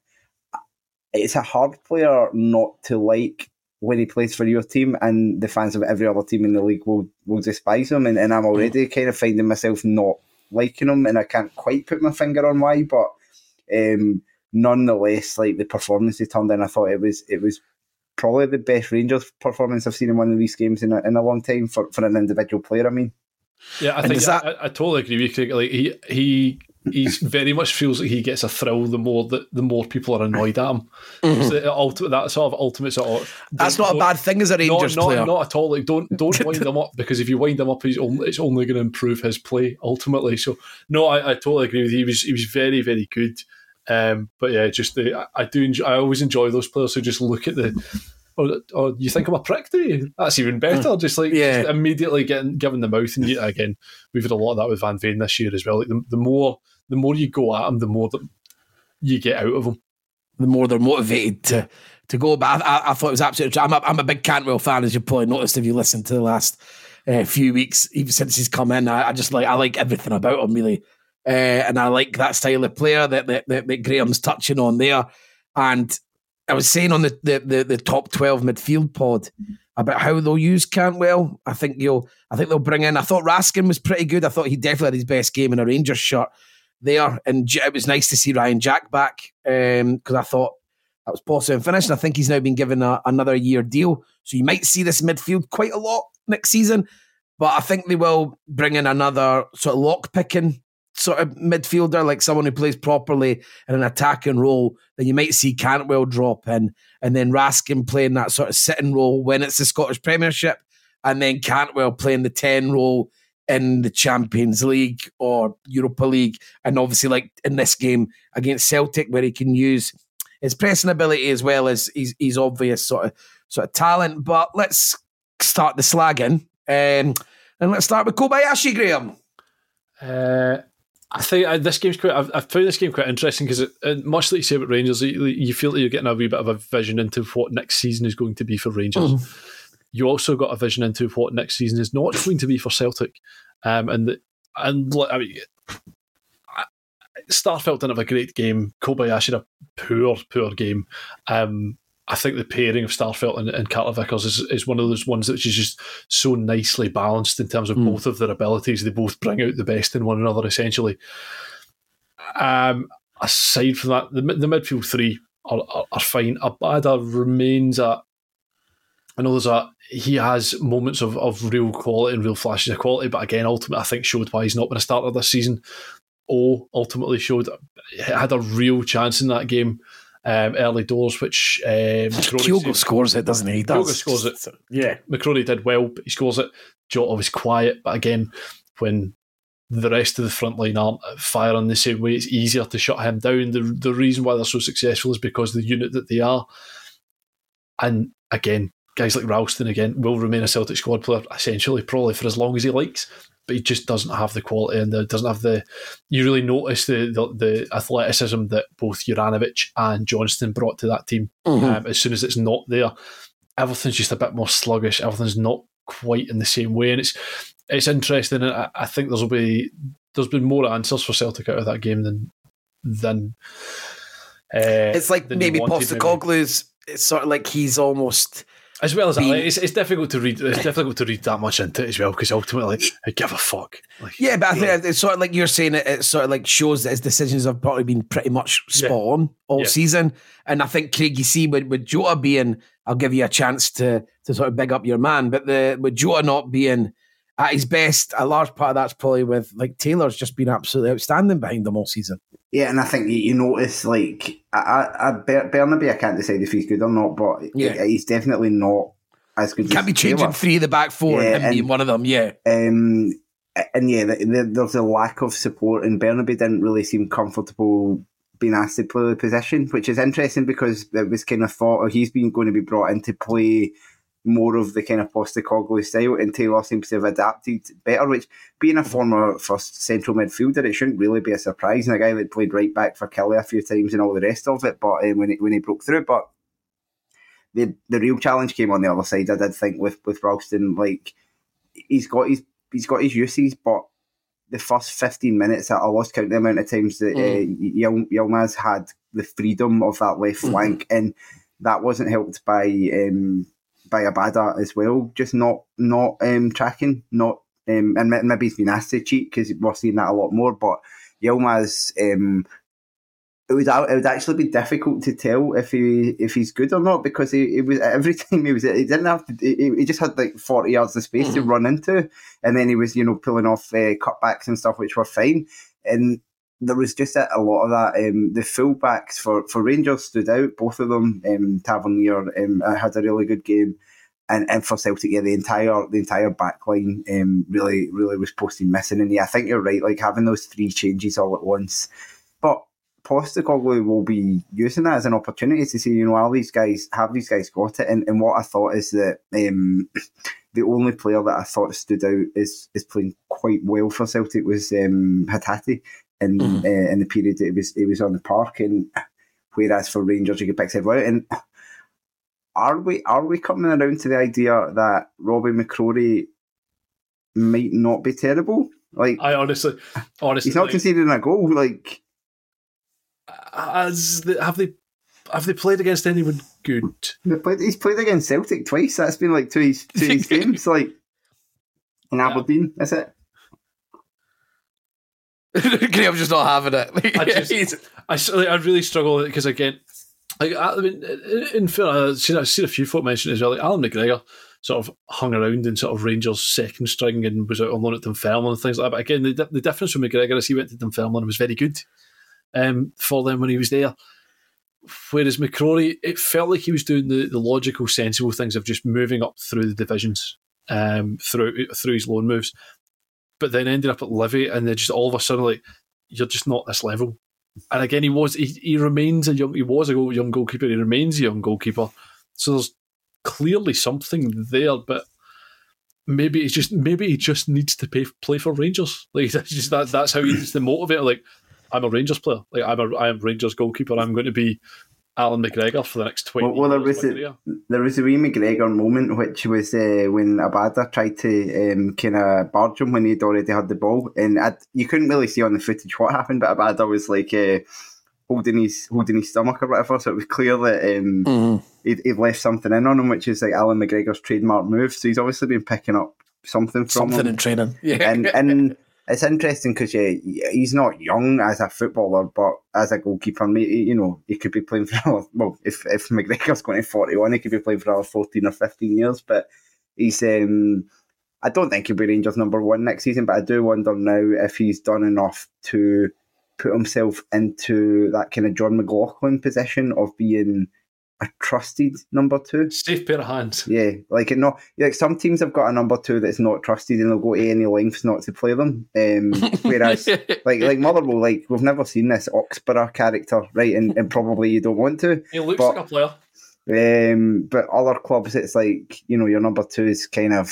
it's a hard player not to like when he plays for your team. And the fans of every other team in the league will will despise him. And, and I'm already mm-hmm. kind of finding myself not liking him. And I can't quite put my finger on why, but. Um, nonetheless, like the performance he turned in, I thought it was it was probably the best Rangers performance I've seen in one of these games in a, in a long time for, for an individual player. I mean, yeah, I think that... I, I, totally agree with you. Like he he he's very much feels like he gets a thrill the more that the more people are annoyed at him. Mm-hmm. ultimate, that sort of ultimate sort of. That's not a bad thing as a Rangers not, player. Not, not at all. Like don't don't wind him up because if you wind him up, he's only, it's only going to improve his play ultimately. So no, I, I totally agree with you. He was he was very very good. Um, but yeah, just the I do enjoy, I always enjoy those players who just look at the or, or you think I'm a prick, do you? That's even better. Mm. Just like yeah. just immediately getting given the mouth, and you, again, we've had a lot of that with Van Veen this year as well. Like the, the more the more you go at him, the more that you get out of them. The more they're motivated to to go. But I, I, I thought it was absolutely. I'm a, I'm a big Cantwell fan, as you probably noticed if you listened to the last uh, few weeks, even since he's come in. I, I just like I like everything about him really. Uh, and I like that style of player that, that, that, that Graeme's touching on there. And I was saying on the, the, the, the, top 12 midfield pod about how they'll use Cantwell. I think you'll I think they'll bring in I thought Raskin was pretty good. I thought he definitely had his best game in a Rangers shirt there. And it was nice to see Ryan Jack back because um, I thought that was possible and finished. And I think he's now been given a, another year deal. So you might see this midfield quite a lot next season. But I think they will bring in another sort of lock picking sort of midfielder, like someone who plays properly in an attacking role, then you might see Cantwell drop in, and then Raskin playing that sort of sitting role when it's the Scottish Premiership, and then Cantwell playing the 10 role in the Champions League or Europa League, and obviously like in this game against Celtic, where he can use his pressing ability as well as his, his obvious sort of sort of talent. But let's start the slagging, um, and let's start with Kobayashi Graeme. Uh, I think uh, this game's quite. I've, I've, found this game quite interesting because, much like you say about Rangers, you, you, feel that you're getting a wee bit of a vision into what next season is going to be for Rangers. Mm. You also got a vision into what next season is not going to be for Celtic, um, and the, and I mean, Starfelt didn't have a great game. Kobayashi had a poor, poor game. Um, I think the pairing of Starfelt and, and Carter Vickers is, is one of those ones which is just so nicely balanced in terms of mm. both of their abilities. They both bring out the best in one another, essentially. Um, aside from that, the, the midfield three are, are, are fine. Abada remains at. I know there's a he has moments of, of real quality and real flashes of quality, but again, ultimately, I think showed why he's not been a starter this season. O ultimately showed had a real chance in that game um, early doors, which um, Kyogo scores it, doesn't he? he Kyogo scores it. Yeah, McCrorie did well, but he scores it. Jota was quiet, but again, when the rest of the front line aren't firing the same way, it's easier to shut him down. The the reason why they're so successful is because the unit that they are. And again, guys like Ralston again will remain a Celtic squad player essentially probably for as long as he likes but he just doesn't have the quality and the, doesn't have the. You really notice the, the, the athleticism that both Juranovic and Johnston brought to that team. Mm-hmm. Um, as soon as it's not there, everything's just a bit more sluggish. Everything's not quite in the same way, and it's it's interesting. And I, I think there'll be there's been more answers for Celtic out of that game than than. Uh, it's like maybe Postecoglou's. It's sort of like he's almost As well as that, like, it's, it's difficult to read. It's difficult to read that much into it as well because ultimately, I give a fuck. Like, yeah, but I think it's sort of like you're saying. It, it sort of like shows that his decisions have probably been pretty much spot Yeah. on all Yeah. season. And I think Craig, you see, with, with Jota being, I'll give you a chance to to sort of big up your man, but the with Jota not being at his best, a large part of that's probably with like Taylor's just been absolutely outstanding behind them all season. Yeah, and I think you, you notice like I, I, Bernabei, I can't decide if he's good or not, but Yeah. he's definitely not as good. Can't as be changing Taylor. three of the back four Yeah, and him being one of them. Yeah, Um, and yeah, the, the, there's a lack of support, and Bernabei didn't really seem comfortable being asked to play the position, which is interesting because it was kind of thought oh, he's been going to be brought in to play more of the kind of Postecoglou style, and Taylor seems to have adapted better. Which, being a former first central midfielder, it shouldn't really be a surprise. And a guy that played right back for Killie a few times and all the rest of it, but um, when he, when he broke through, but the the real challenge came on the other side. I did think with with Ralston, like he's got his he's got his uses, but the first fifteen minutes, I lost count the amount of times that uh, Yil- Yilmaz had the freedom of that left flank, and that wasn't helped by um, by a Abada as well. Just not not um, tracking, not um, and maybe he's been asked to cheat because we're seeing that a lot more. But Yilmaz, um, it would it would actually be difficult to tell if he if he's good or not because he, he was every time he was he didn't have to he, he just had like forty yards of space to run into, and then he was you know pulling off uh, cutbacks and stuff which were fine, and there was just a, a lot of that. Um, the fullbacks for, for Rangers stood out, both of them. Um, Tavernier um, had a really good game, and, and for Celtic, yeah, the entire the entire back line um, really really was posting missing. And yeah, I think you're right. Like having those three changes all at once, but Postecoglou will be using that as an opportunity to see, you know, all these guys have these guys got it. And, and what I thought is that um, the only player that I thought stood out is is playing quite well for Celtic was um, in uh, in the period that it was it was on the park. And whereas for Rangers, you could pick several out. And are we are we coming around to the idea that Robby McCrorie might not be terrible? Like I honestly, honestly, he's not like, conceding a goal. Like as the, have they have they played against anyone good? Played, he's played against Celtic twice. That's been like two two games. Like in Aberdeen, is it? Graeme's just not having it. Like, I just- I, like, I really struggle with it because again, like, I mean, in- in fair, I've seen, I've seen a few folk mention as well. Like Allan McGregor sort of hung around in sort of Rangers second string and was out on loan at Dunfermline and things like that. But again, the, the difference from McGregor is he went to Dunfermline and was very good um, for them when he was there. Whereas McCrorie, it felt like he was doing the, the logical, sensible things of just moving up through the divisions um, through through his loan moves, but then ended up at Livi and then just all of a sudden like you're just not this level. And again, he was he, he remains a young he was a young goalkeeper. He remains a young goalkeeper. So there's clearly something there, but maybe it's just maybe he just needs to pay, play for Rangers. Like that's just that that's how he's to motivate. Like I'm a Rangers player. Like I'm a I'm Rangers goalkeeper. I'm going to be Allan McGregor for the next twenty. Well, well, there years was a, there was a wee McGregor moment, which was uh, when Abada tried to um, kind of barge him when he'd already had the ball, and i you couldn't really see on the footage what happened, but Abada was like uh, holding his holding his stomach or whatever, so it was clear that um, he'd, he'd left something in on him, which is like Allan McGregor's trademark move. So he's obviously been picking up something from something him. in training. Yeah. and and it's interesting because yeah, he's not young as a footballer, but as a goalkeeper, you know, he could be playing for well, if if McGregor's going to forty one, he could be playing for another fourteen or fifteen years. But he's, um, I don't think he'll be Rangers number one next season. But I do wonder now if he's done enough to put himself into that kind of Jon McLaughlin position of being a trusted number two. Safe pair of hands. Yeah, like it not like some teams have got a number two that's not trusted and they'll go to any lengths not to play them. Um, whereas like like Motherwell, like we've never seen this Oxborough character, right? And, and probably you don't want to. He looks But- like a player. Um, but other clubs, it's like you know your number two is kind of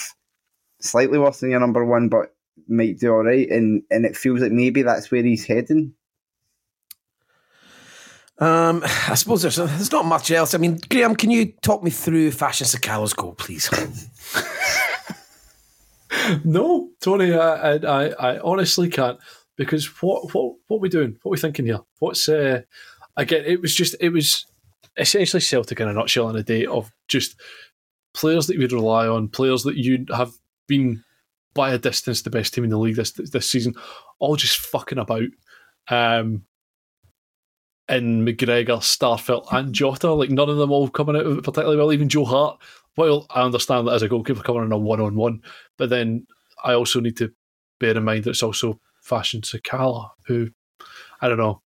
slightly worse than your number one, but might do all right. And and it feels like maybe that's where he's heading. Um, I suppose there's, there's not much else. I mean, Graeme, can you talk me through Fashion Sakala's goal, please? No, Tony, I, I, I honestly can't because what what what are we doing? What are we thinking here? What's uh, again? It was just it was essentially Celtic in a nutshell in a day of just players that you would rely on, players that you have been by a distance the best team in the league this this season, all just fucking about. Um, and McGregor, Starfelt, and Jota, like none of them all coming out of it particularly well. Even Joe Hart. Well, I understand that as a goalkeeper coming in a one on one, but then I also need to bear in mind that it's also Fashion Sakala, who I don't know.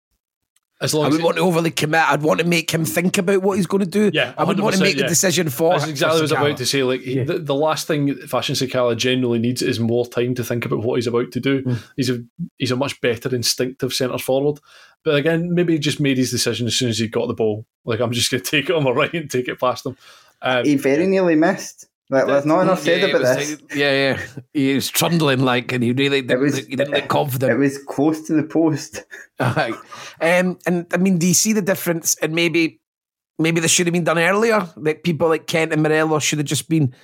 As long I would want to overly commit. I'd want to make him think about what he's going to do. Yeah, I would want to make yeah. the decision for. That's exactly what I was about to say. Like yeah. the, the, last thing Fashion Sakala generally needs is more time to think about what he's about to do. Mm. He's a he's a much better instinctive centre forward. But again, maybe he just made his decision as soon as he got the ball. Like I'm just going to take it on my right and take it past him. Um, he very nearly missed. Like, there's not enough said yeah, about this. yeah, yeah. He was trundling like, and he really didn't, was, he didn't look confident. It was close to the post. um, and I mean, do you see the difference? And maybe, maybe this should have been done earlier. Like people like Kent and Morelos should have just been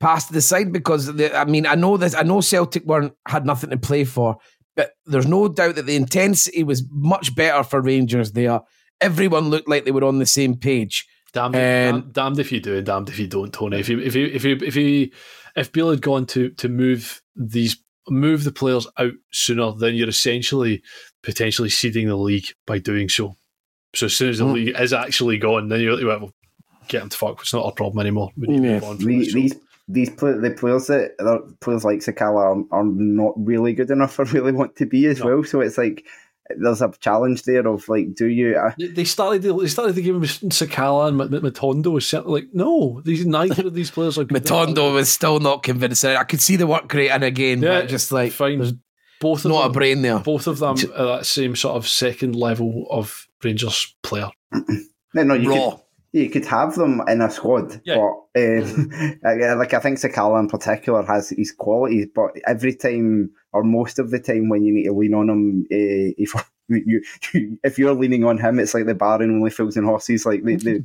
passed to the side because the, I mean, I know this. I know Celtic weren't had nothing to play for, but there's no doubt that the intensity was much better for Rangers there. Everyone looked like they were on the same page. Damned, um, damned if you do, and damned if you don't, Tony. If you if you if you if you if Beale had gone to to move these move the players out sooner, then you're essentially potentially seeding the league by doing so. So as soon as the mm. league is actually gone, then you're like, well, get them to fuck. It's not a problem anymore. Yeah. these, these these play, the players that players like Sakala are, are not really good enough or really want to be as no. well. So it's like there's a challenge there of like, do you? Uh, they started. They started the game with Sakala and Matondo was like, no, these neither of these players are. Matondo was still not convincing. I could see the work rate, and again, yeah, just like fine. Both of not them, a brain there. Both of them are that same sort of second level of Rangers player. no, no, you Raw. Could, you could have them in a squad, yeah. but um, like I think Sakala in particular has his qualities, but every time or most of the time when you need to lean on him, uh, if you, if you're leaning on him, it's like the Baron only fills in horses. Like they, they,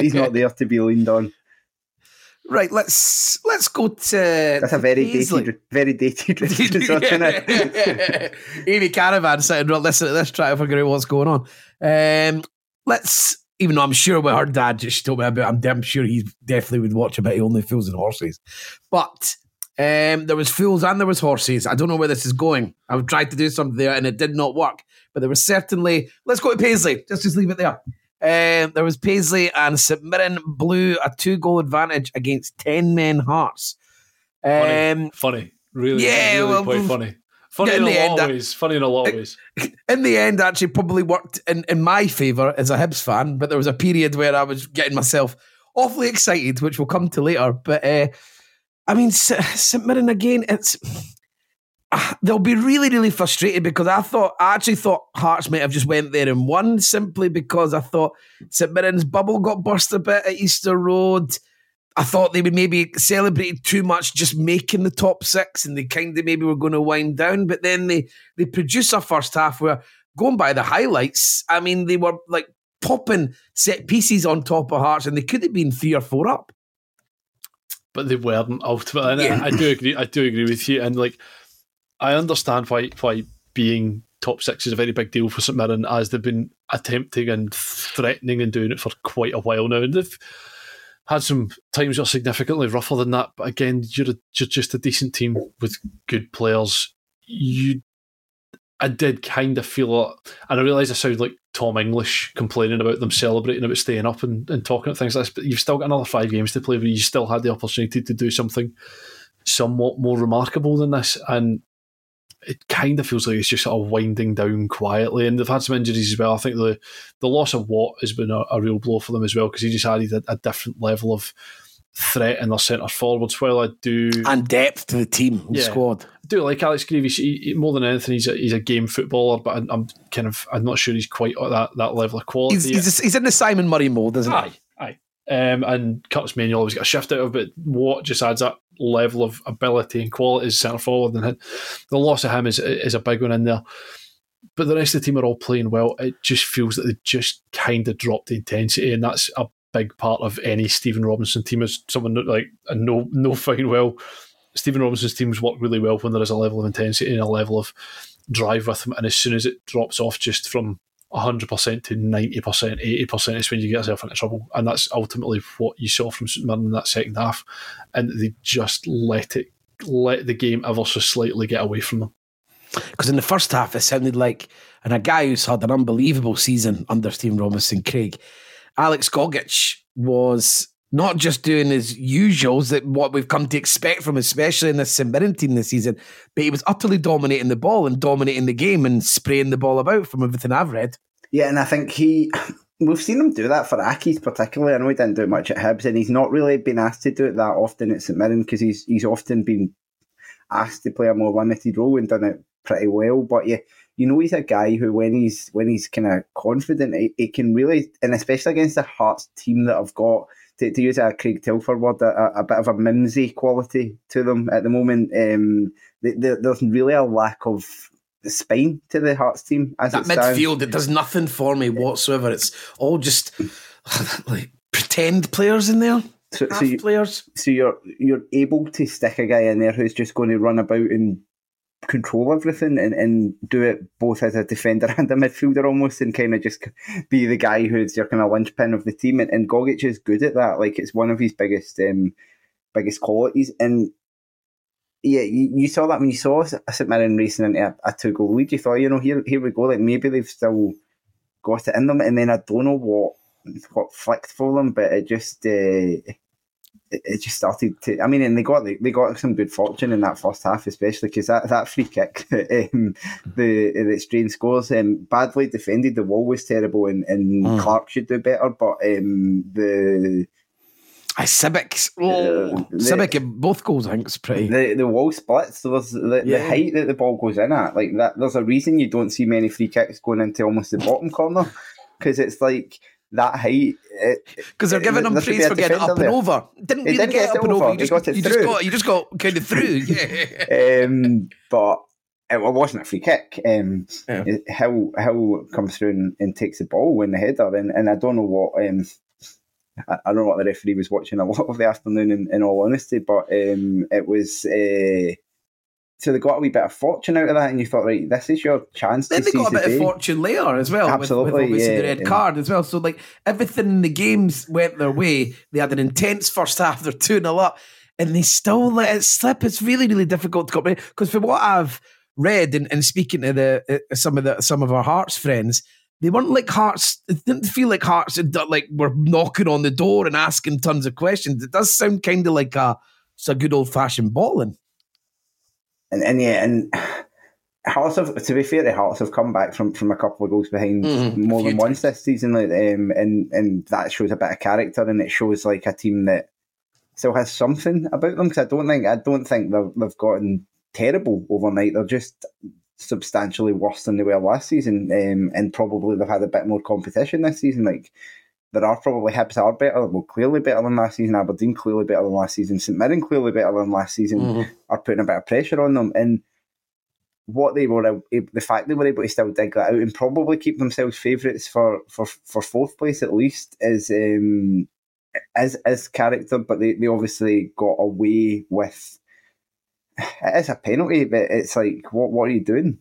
he's not there to be leaned on. Right, let's let's go to. That's a very dated, very dated research, isn't it? Amy Caravan saying, "Well, listen to this, try to figure out what's going on." Um, let's even though I'm sure what her dad just told me about, I'm damn sure he definitely would watch a bit of Only Fools and Horses. But um, there was fools and there was horses. I don't know where this is going. I've tried to do something there and it did not work. But there was certainly. Let's go to Paisley. Just just leave it there. Um, there was Paisley and St Mirren blew a two goal advantage against ten men Hearts. Um, funny, funny, really, yeah, really well, quite funny. Funny in, in a lot end, of ways. Funny in a lot of ways. In the end, actually, probably worked in, in my favour as a Hibs fan. But there was a period where I was getting myself awfully excited, which we'll come to later. But uh, I mean, St Mirren again. It's uh, they'll be really, really frustrated because I thought I actually thought Hearts might have just went there and won simply because I thought St Mirren's bubble got burst a bit at Easter Road. I thought they would maybe celebrate too much just making the top six and they kind of maybe were going to wind down. But then they, they produce a first half where, going by the highlights, I mean, they were like popping set pieces on top of Hearts and they could have been three or four up. But they weren't ultimately. And yeah. I, I do agree. I do agree with you. And like, I understand why why being top six is a very big deal for St Mirren as they've been attempting and threatening and doing it for quite a while now. And they've had some times that are significantly rougher than that, but again, you're, a, you're just a decent team with good players. You, I did kind of feel it, and I realise I sound like Tom English complaining about them celebrating about staying up and, and talking about things like this, but you've still got another five games to play, but you still had the opportunity to do something somewhat more remarkable than this, and it kind of feels like it's just sort of winding down quietly. And they've had some injuries as well. I think the the loss of Watt has been a, a real blow for them as well because he just added a, a, different level of threat in their centre forwards. While I do and depth to the team yeah, squad. I do like Alex Greive. He, he, more than anything, he's a, he's a game footballer, but I, am kind of I'm not sure he's quite at that, that level of quality. He's, he's, a, he's in the Simon Murray mold, isn't aye, he? Aye, um, and Curtis Manuel always got a shift out of, but Watt just adds that level of ability and quality as centre forward, and the loss of him is is a big one in there. But the rest of the team are all playing well. It just feels that they just kind of dropped the intensity, and that's a big part of any Stephen Robinson team. Is someone like a no no fine well. Stephen Robinson's teams work really well when there is a level of intensity and a level of drive with them, and as soon as it drops off just from 100% to 90%, 80% is when you get yourself into trouble. And that's ultimately what you saw from St Mirren in that second half. And they just let it, let the game ever so slightly get away from them. Because in the first half, it sounded like, and a guy who's had an unbelievable season under Stephen Robinson Craig, Alex Gogic was not just doing his usuals that what we've come to expect from, especially in the St Mirren team this season, but he was utterly dominating the ball and dominating the game and spraying the ball about from everything I've read. Yeah, and I think he. We've seen him do that for Accies particularly. I know he didn't do much at Hibs, and he's not really been asked to do it that often at St Mirren because he's he's often been asked to play a more limited role and done it pretty well. But yeah, you know he's a guy who when he's when he's kind of confident, he, can really, and especially against the Hearts team that I've got to, to use a Craig Telford word, a, a, bit of a mimsy quality to them at the moment. Um, they, they, there's really a lack of spine to the Hearts team. As that it midfield, it does nothing for me whatsoever. It's all just like pretend players in there. So, so you, players. So you're you're able to stick a guy in there who's just going to run about and control everything and, and do it both as a defender and a midfielder almost and kind of just be the guy who's your kind of linchpin of the team. And, and Gogic is good at that. Like it's one of his biggest um, biggest qualities. And yeah you, you saw that when you saw St Mirren racing into a, a two goal lead you thought you know here here we go. Like maybe they've still got it in them. And then I don't know what what flicked for them but it just uh, it just started to. I mean, and they got they got some good fortune in that first half, especially because that, that free kick, um, the the Strain scores, um, badly defended. The wall was terrible, and, and mm. Clark should do better. But um, the I Sibbick, oh, uh, Sibbick in both goals, I think it's pretty. The the wall splits. So there's the, yeah. the height that the ball goes in at, like that. There's a reason you don't see many free kicks going into almost the bottom corner because it's like that height. Because they're giving him praise for getting up there. and over. Didn't really didn't get, get up and over. over. You, just, got it you through. Just got, you just got kind of through. Yeah. um, but it wasn't a free kick. Um, yeah. Hill Hill comes through and, and, takes the ball in the header, and, and I don't know what. Um, I, I, don't know what the referee was watching a lot of the afternoon. In, in all honesty, but um, it was. Uh, so they got a wee bit of fortune out of that, and you thought, right, this is your chance. Then they got a bit of fortune later as well, absolutely, with, with obviously yeah, the red yeah. card as well. So like everything in the games went their way. They had an intense first half. They're two 0 up, and they still let it slip. It's really really difficult to comprehend because for what I've read and, and speaking to the uh, some of the some of our Hearts friends. They weren't like Hearts. It didn't feel like Hearts had, like were knocking on the door and asking tons of questions. It does sound kind of like a, it's a good old fashioned balling and and yeah, and Hearts have, to be fair, the Hearts have come back from, from a couple of goals behind mm-hmm. more than once this season, like, um, and and that shows a bit of character, and it shows like a team that still has something about them. Because I don't think I don't think they've they've gotten terrible overnight. They're just substantially worse than they were last season, um, and probably they've had a bit more competition this season. Like there are probably Hibs are better, well, clearly better than last season. Aberdeen clearly better than last season. St Mirren clearly better than last season. Mm-hmm. Are putting a bit of pressure on them, and what they were, the fact they were able to still dig that out and probably keep themselves favourites for, for, for fourth place at least is um, is is character. But they, they obviously got away with. It is a penalty, but it's like, what what are you doing?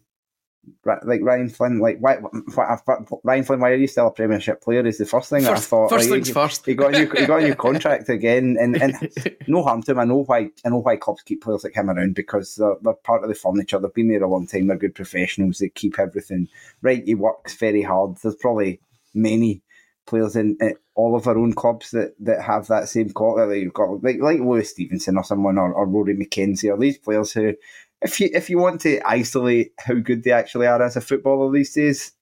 Like Ryan Flynn, like why, why, Ryan Flynn, why are you still a Premiership player? Is the first thing first, I thought. First like, things he, first. He got a new, he got a new contract again, and, and no harm to him. I know why. I know why clubs keep players like him around because they're, they're part of the furniture. They've been there a long time. They're good professionals. They keep everything right. He works very hard. There's probably many players in, in all of our own clubs that, that have that same quality. You've got like like Lewis Stevenson or someone or, or Rory McKenzie or these players who if you if you want to isolate how good they actually are as a footballer these days,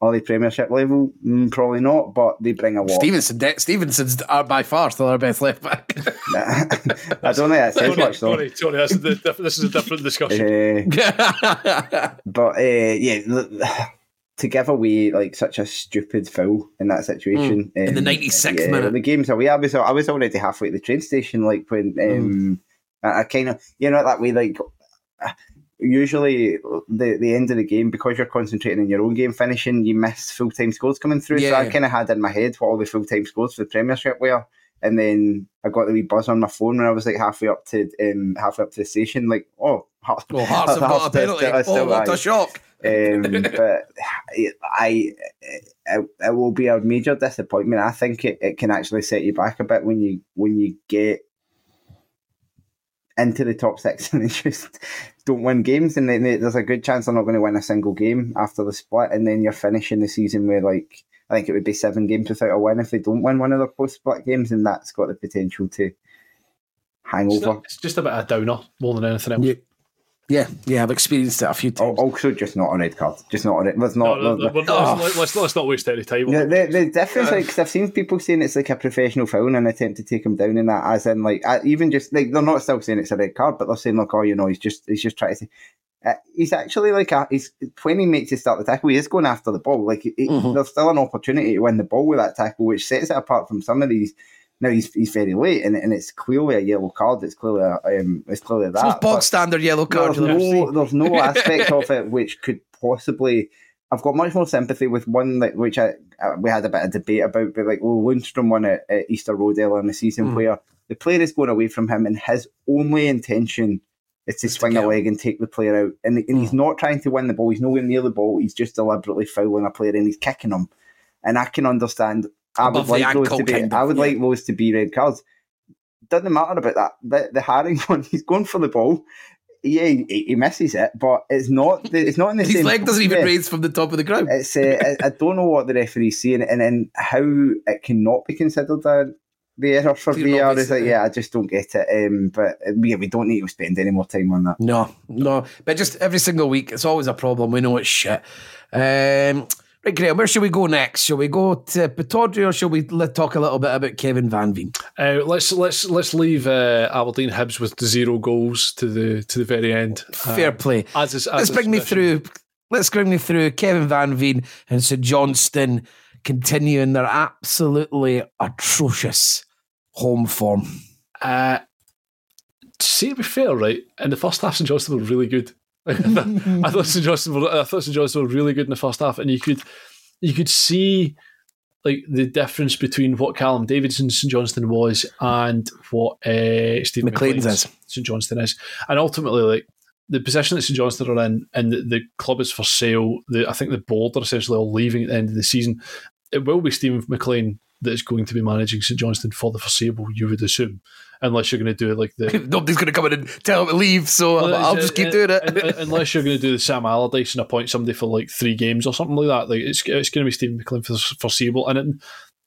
are they Premiership level? Mm, probably not, but they bring a lot. Stevenson, De- Stevenson's are by far still our best left back. I don't think that says much though. Tony, Tony, this, is the, this is a different discussion. Uh, but uh, yeah, to give away like such a stupid foul in that situation mm, um, in the ninety sixth yeah, minute, the game's away. I was I was already halfway to the train station, like when. Um, mm. I, I kind of, you know, that way, like usually the the end of the game because you're concentrating on your own game finishing, you miss full time scores coming through. Yeah. So I kind of had in my head what all the full time scores for the Premiership were, and then I got the wee buzz on my phone when I was like halfway up to um, halfway up to the station, like oh, Hearts, well, Hearts have got a penalty. oh, what a shock! Um, but I, it, it will be a major disappointment. I think it, it can actually set you back a bit when you when you get into the top six and they just don't win games, and then there's a good chance they're not going to win a single game after the split, and then you're finishing the season with like I think it would be seven games without a win if they don't win one of their post split games, and that's got the potential to hang It's, over. not- it's just a bit of a downer more than anything else. Yeah. Yeah, yeah, I've experienced it a few Al- times. Also, just not a red card. Just not a red. Let's not. no, no, no, oh. let's, let's, let's not waste any time. The, the, the difference, like, because I've seen people saying it's like a professional foul and an attempt to take him down in that, as in, like, I, even just, like, they're not still saying it's a red card, but they're saying, like, oh, you know, he's just, he's just trying to, uh, he's actually like, a, he's, when he makes it start the tackle, he is going after the ball. Like, he, Mhm. there's still an opportunity to win the ball with that tackle, which sets it apart from some of these. Now he's, he's very late, and, and it's clearly a yellow card. It's clearly a, um, it's clearly It's that. bog standard yellow card. there's no, there's no aspect of it which could possibly. I've got much more sympathy with one that which I, uh, we had a bit of debate about, but like well, Lundstram won at, at Easter Road earlier in the season, Mm. where the player is going away from him, and his only intention is to Is to swing a leg and take the player out, and, and he's not trying to win the ball. He's nowhere near the ball. He's just deliberately fouling a player, and he's kicking him. And I can understand. I would like those to be. kind of, I would yeah. like those to be red cards. Doesn't matter about that. The, the Haring one, he's going for the ball. Yeah, he, he misses it, but it's not. It's not in the His same. leg doesn't even yeah. raise from the top of the ground. It's. Uh, I, I don't know what the referee's saying, and then how it cannot be considered a the error for Clear VAR obvious, is like, yeah. I just don't get it. Um, but uh, yeah, we don't need to spend any more time on that. No, no. But just every single week, it's always a problem. We know it's shit. Um, right, Graeme, where should we go next? Shall we go to Pittodrie or shall we talk a little bit about Kevin Van Veen? Uh, let's let's let's leave uh, Aberdeen Hibs with zero goals to the to the very end. Fair Uh, play. As is, as Let's bring me through. Let's bring me through Kevin Van Veen and St Johnstone continuing their absolutely atrocious home form. Uh, to be fair, right, in the first half, St Johnstone were really good. I thought St Johnstone were, I thought St Johnstone were really good in the first half, and you could you could see like the difference between what Callum Davidson St Johnstone was and what uh, Steve McLean's McLean's is. St Johnstone is, and ultimately like. The position that St Johnstone are in, and the, the club is for sale. The, I think the board are essentially all leaving at the end of the season. It will be Stephen McLean that is going to be managing St Johnstone for the foreseeable, you would assume, unless you're going to do it like the Nobody's going to come in and tell him to leave, so well, I'll just keep doing it. un- Unless you're going to do the Sam Allardyce and appoint somebody for like three games or something like that. Like it's, it's going to be Stephen McLean for foreseeable. And it,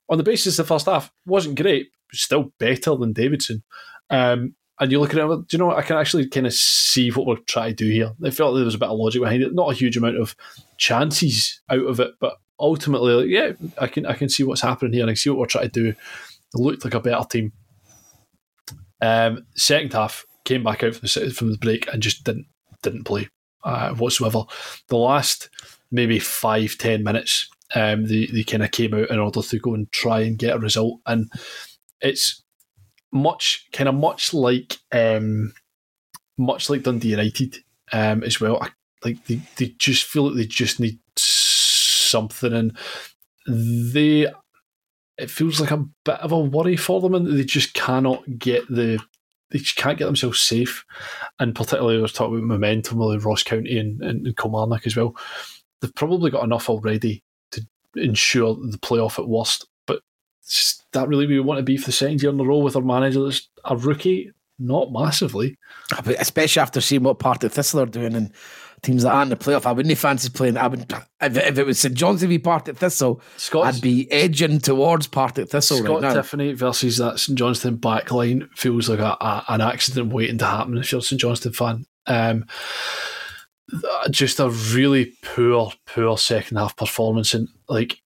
on the basis the first half wasn't great, but still better than Davidson. Um, and you look at it, do you know what? I can actually kind of see what we're trying to do here. I felt like there was a bit of logic behind it. Not a huge amount of chances out of it, but ultimately, like, yeah, I can I can see what's happening here. and I can see what we're trying to do. It looked like a better team. Um, second half came back out from the from the break and just didn't didn't play uh, whatsoever. The last maybe five ten minutes, um, they they kind of came out in order to go and try and get a result, and it's much kind of much like um, much like Dundee United um, as well. I, like they, they just feel like they just need something, and they it feels like a bit of a worry for them, and they just cannot get the they just can't get themselves safe. And particularly, I was talking about momentum with Ross County and, and, and Kilmarnock as well. They've probably got enough already to ensure the playoff at worst. But that really we want to be for the second year in a row with our manager that's a rookie? Not massively. Especially after seeing what Partick Thistle are doing and teams that aren't in the playoff, I wouldn't fancy playing. I would if, if it was St John's to be Partick Thistle, Scott's, I'd be edging towards Partick Thistle Scott right now. Tiffoney versus that St Johnstone back line feels like a, a, an accident waiting to happen if you're a St Johnstone fan. Um, just a really poor, poor second half performance, and like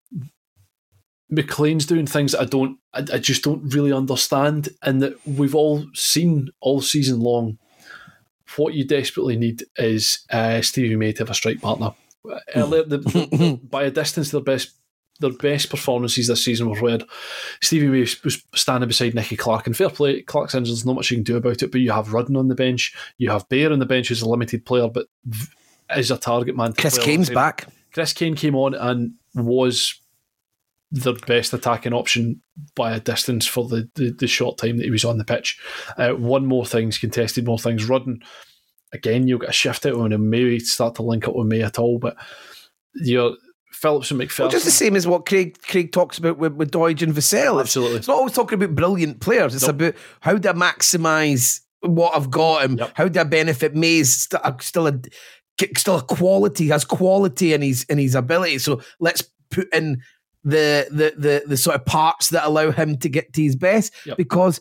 McLean's doing things that I don't, I, I just don't really understand, and that we've all seen all season long. What you desperately need is uh, Stevie May to have a strike partner. Earlier, the, the- by a distance, their best their best performances this season were where Stevie May was- standing beside Nicky Clark. And fair play, Clark's injured, there's not much you can do about it, but you have Rudden on the bench, you have Bair on the bench who's a limited player, but is a target man. Chris Kane's back. Chris Kane came on and was their best attacking option by a distance for the, the, the short time that he was on the pitch. Uh, won more things, contested more things. Rudden again, you'll get a shift out of him and maybe start to link up with me at all. But you're Phillips and McPherson. Well, just the same as what Craig Craig talks about with, with Doidge and Vassell. Absolutely. It's not always talking about brilliant players. It's nope. about how do I maximise what I've got and yep. how do I benefit Mays uh, still a still a quality has quality in his in his ability. So let's put in the the the the sort of parts that allow him to get to his best yep. because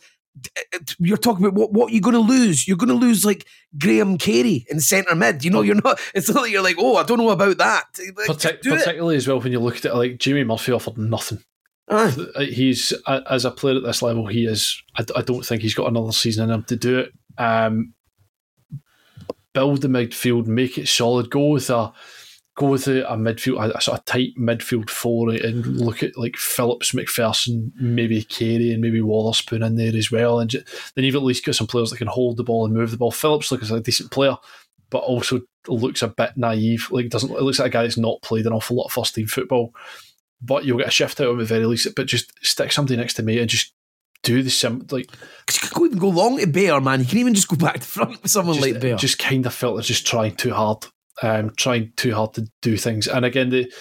you're talking about what what you're going to lose. You're going to lose like Graham Carey in centre mid. You know, you're not. It's not like you're like, oh, I don't know about that. Like, Partic- particularly it. as well when you look at it, like Jimmy Murphy offered nothing. Uh, he's as a player at this level, he is. I, I, don't think he's got another season in him to do it. Um, build the midfield, make it solid. Go with a go with a, a midfield, a, sort of tight midfield four, and look at like Phillips, McPherson, maybe Carey, and maybe Wotherspoon in there as well. And just, then you've at least got some players that can hold the ball and move the ball. Phillips looks like a decent player, but also looks a bit naive. Like doesn't it looks like a guy that's not played an awful lot of first team football. But you'll get a shift out of him at the very least. But just stick somebody next to me and just do the sim like. You can go, go long to Bair, man. You can even just go back to front with someone just, like Bair. Just kind of felt they're just trying too hard um, trying too hard to do things. And again, the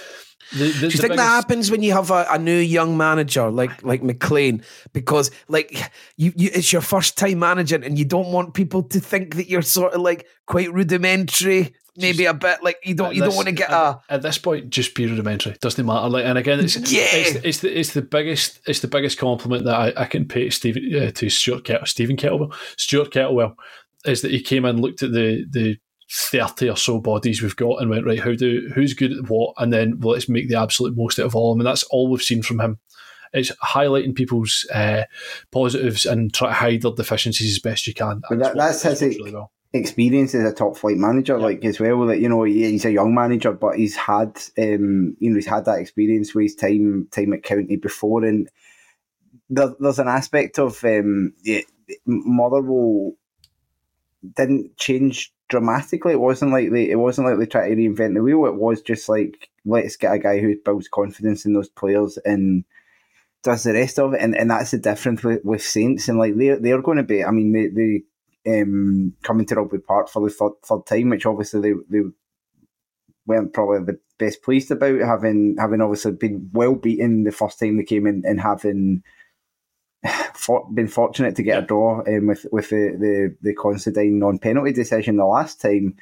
the, the, Do you think biggest... that happens when you have a, a, new young manager like like MacLean? Because like you, you, it's your first time managing, and you don't want people to think that you're sort of like quite rudimentary. Maybe just, a bit like you don't you this, don't want to get at, a at this point just be rudimentary doesn't matter like and again it's yeah it's, it's the it's the biggest it's the biggest compliment that I, I can pay to Stephen uh, to Stuart Kettle Stephen Kettlewell Stuart Kettlewell is that he came and looked at the the 30 or so bodies we've got and went, right, how do who's good at what? And then well, let's make the absolute most out of all of them. And that's all we've seen from him. It's highlighting people's uh, positives and try to hide their deficiencies as best you can. But that, that's his really well. experience as a top flight manager, yeah. like as well. That you know he's a young manager, but he's had um, you know he's had that experience with his time time at County before, and there, there's an aspect of um, yeah, Motherwell didn't change dramatically. It wasn't like they it wasn't like they tried to reinvent the wheel. It was just like let's get a guy who builds confidence in those players and does the rest of it. And, and that's the difference with, with Saints. And like they're they're going to be. I mean, they they um coming to Rugby Park for the third, third time, which obviously they they weren't probably the best pleased about having having obviously been well beaten the first time they came in and having for, been fortunate to get a draw um, with with the the, the Considine non penalty decision the last time.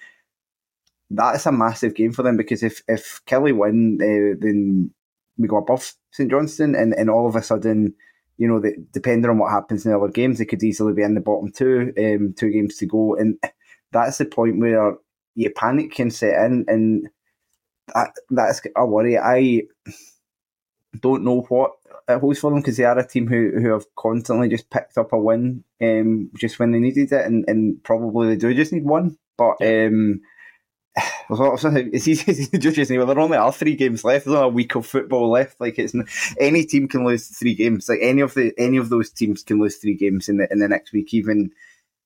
That's a massive game for them because if if Killie win, uh, then we go above St Johnstone, and, and all of a sudden, you know, the, depending on what happens in the other games, they could easily be in the bottom two, um, two games to go, and that's the point where your panic can set in, and that that's a worry. I don't know what it holds for them because they are a team who, who have constantly just picked up a win um, just when they needed it, and, and probably they do just need one. But um, it's easy to just well, there only are three games left. There's only a week of football left. Like it's any team can lose three games. Like any of the any of those teams can lose three games in the in the next week. Even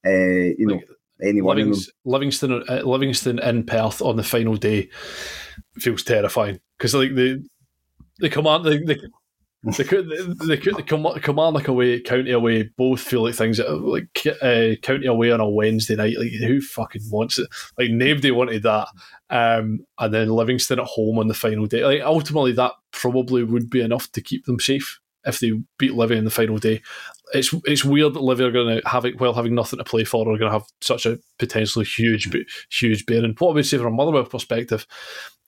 uh, you know. Like, anyone Livingston, Livingston, uh, Livingston in Perth on the final day feels terrifying because like the the command the, the the, the, the, Kilmarnock away, County away, both feel like things that like uh, County away on a Wednesday night. Like who fucking wants it? Like nobody wanted that. Um, and then Livingston at home on the final day. Like ultimately, that probably would be enough to keep them safe if they beat Livy in the final day. It's it's weird that Livy are going to have it while having nothing to play for. Are going to have such a potentially huge, huge bearing. What I would say from a Motherwell perspective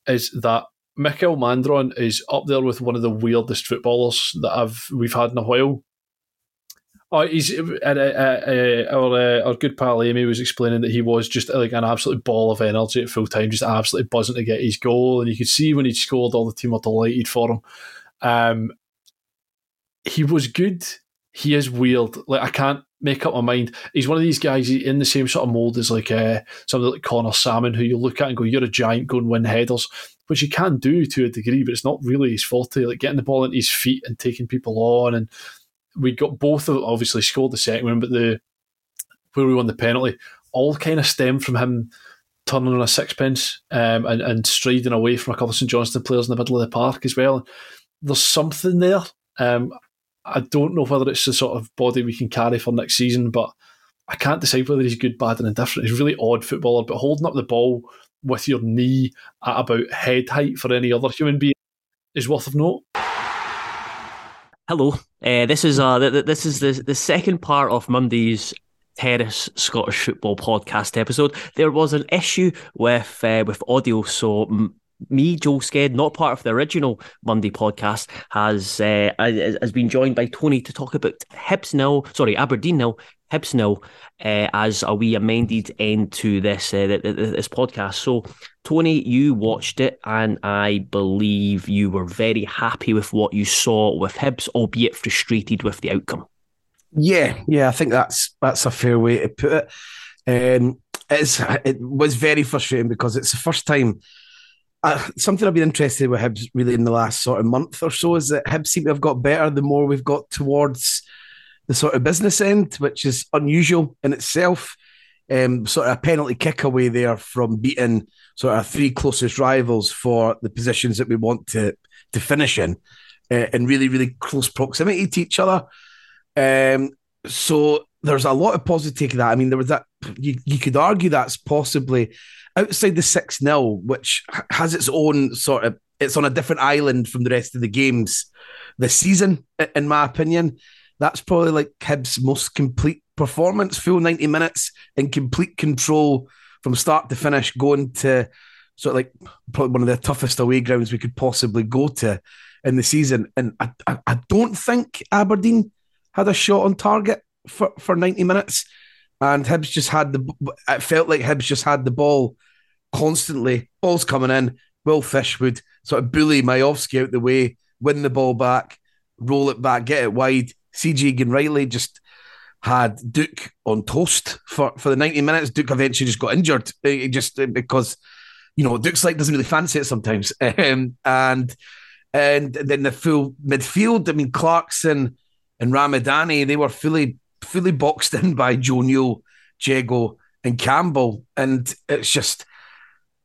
is that Mikael Mandron is up there with one of the weirdest footballers that I've we've had in a while. Oh, he's uh, uh, uh, our uh, our good pal Amy was explaining that he was just like an absolute ball of energy at full time, just absolutely buzzing to get his goal, and you could see when he scored, all the team were delighted for him. Um, he was good. He is weird. Like I can't make up my mind. He's one of these guys in the same sort of mold as like uh, somebody like Conor Sammon, who you look at and go, "You're a giant, go and win headers." Which he can do to a degree, but it's not really his forte. Like getting the ball into his feet and taking people on, and we got both of obviously scored the second one, but the where we won the penalty all kind of stemmed from him turning on a sixpence um, and, and striding away from a couple of St Johnstone players in the middle of the park as well. There's something there. Um, I don't know whether it's the sort of body we can carry for next season, but I can't decide whether he's good, bad, and indifferent. He's a really odd footballer, but holding up the ball with your knee at about head height for any other human being is worth of note. Hello, uh, this is uh, th- this is the the second part of Monday's Terrace Scottish Football podcast episode. There was an issue with uh, with audio, so m- me, Joel Sked, not part of the original Monday podcast, has uh, has been joined by Tony to talk about Hibs nil, sorry Aberdeen nil, Hibs nil, uh, as a wee amended end to this uh, this podcast. So, Tony, you watched it, and I believe you were very happy with what you saw with Hibs, albeit frustrated with the outcome. Yeah, yeah, I think that's that's a fair way to put it. Um, it's it was very frustrating because it's the first time. Uh, something I've been interested with Hibs really in the last sort of month or so is that Hibs seem to have got better the more we've got towards the sort of business end, which is unusual in itself. Um, sort of a penalty kick away there from beating sort of three closest rivals for the positions that we want to to finish in, uh, in really really close proximity to each other. Um, so there's a lot of positive to that. I mean, there was that you, you could argue that's possibly outside the 6 0, which has its own sort of it's on a different island from the rest of the games this season, in my opinion. That's probably like Hibs' most complete performance, full 90 minutes in complete control from start to finish, going to sort of like probably one of the toughest away grounds we could possibly go to in the season. And I, I, I don't think Aberdeen had a shot on target for, for 90 minutes. And Hibs just had the, it felt like Hibs just had the ball constantly. Ball's coming in. Will Fish would sort of bully Miovski out the way, win the ball back, roll it back, get it wide. CJ Riley just had Duk on toast for, for the 90 minutes. Duk eventually just got injured eh, just eh, because, you know, Duk's like doesn't really fancy it sometimes. Um, and and then the full midfield, I mean, Clarkson and Ramadani, they were fully fully boxed in by Joe Newell, Jeggo, and Campbell. And it's just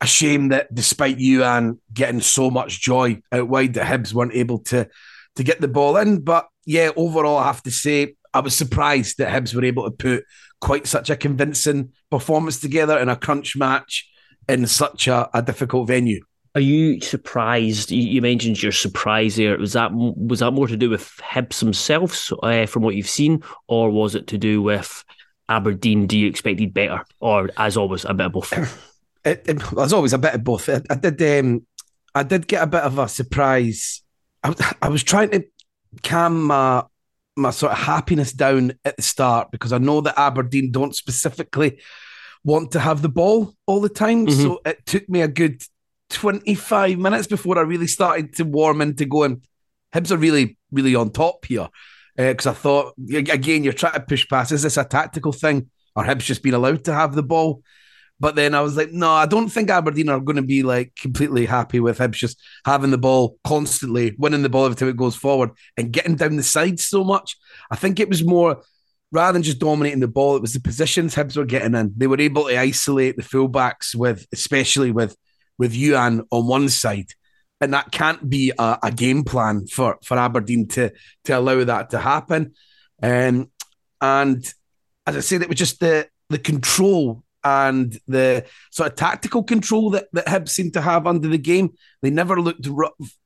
a shame that despite you and getting so much joy out wide, the Hibs weren't able to to get the ball in. But yeah, overall, I have to say, I was surprised that Hibs were able to put quite such a convincing performance together in a crunch match in such a, a difficult venue. Are you surprised? You mentioned your surprise there. Was that was that more to do with Hibs themselves uh, from what you've seen, or was it to do with Aberdeen? Do you expected better, or as always, a bit of both? It, it, as always, a bit of both. I, I did. Um, I did get a bit of a surprise. I, I was trying to calm my my sort of happiness down at the start because I know that Aberdeen don't specifically want to have the ball all the time. Mm-hmm. So it took me a good 25 minutes before I really started to warm into going, Hibs are really, really on top here. Because uh, I thought, again, you're trying to push past. Is this a tactical thing? Or Hibs just being allowed to have the ball? But then I was like, no, I don't think Aberdeen are going to be like completely happy with Hibs just having the ball constantly, winning the ball every time it goes forward and getting down the sides so much. I think it was more rather than just dominating the ball, it was the positions Hibs were getting in. They were able to isolate the fullbacks with, especially with with Youan on one side. And that can't be a, a game plan for, for Aberdeen to to allow that to happen. Um, and as I said, it was just the the control and the sort of tactical control that, that Hibs seemed to have under the game. They never looked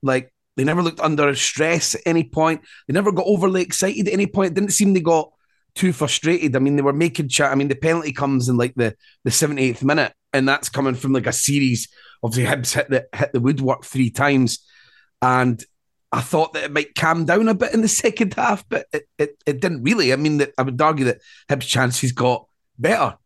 like they never looked under stress at any point. They never got overly excited at any point. It didn't seem they got too frustrated. I mean, they were making chat. I mean, the penalty comes in like the the 78th minute, and that's coming from like a series. Obviously, Hibs hit the hit the woodwork three times, and I thought that it might calm down a bit in the second half, but it, it, it didn't really. I mean, that I would argue that Hibs' chances got better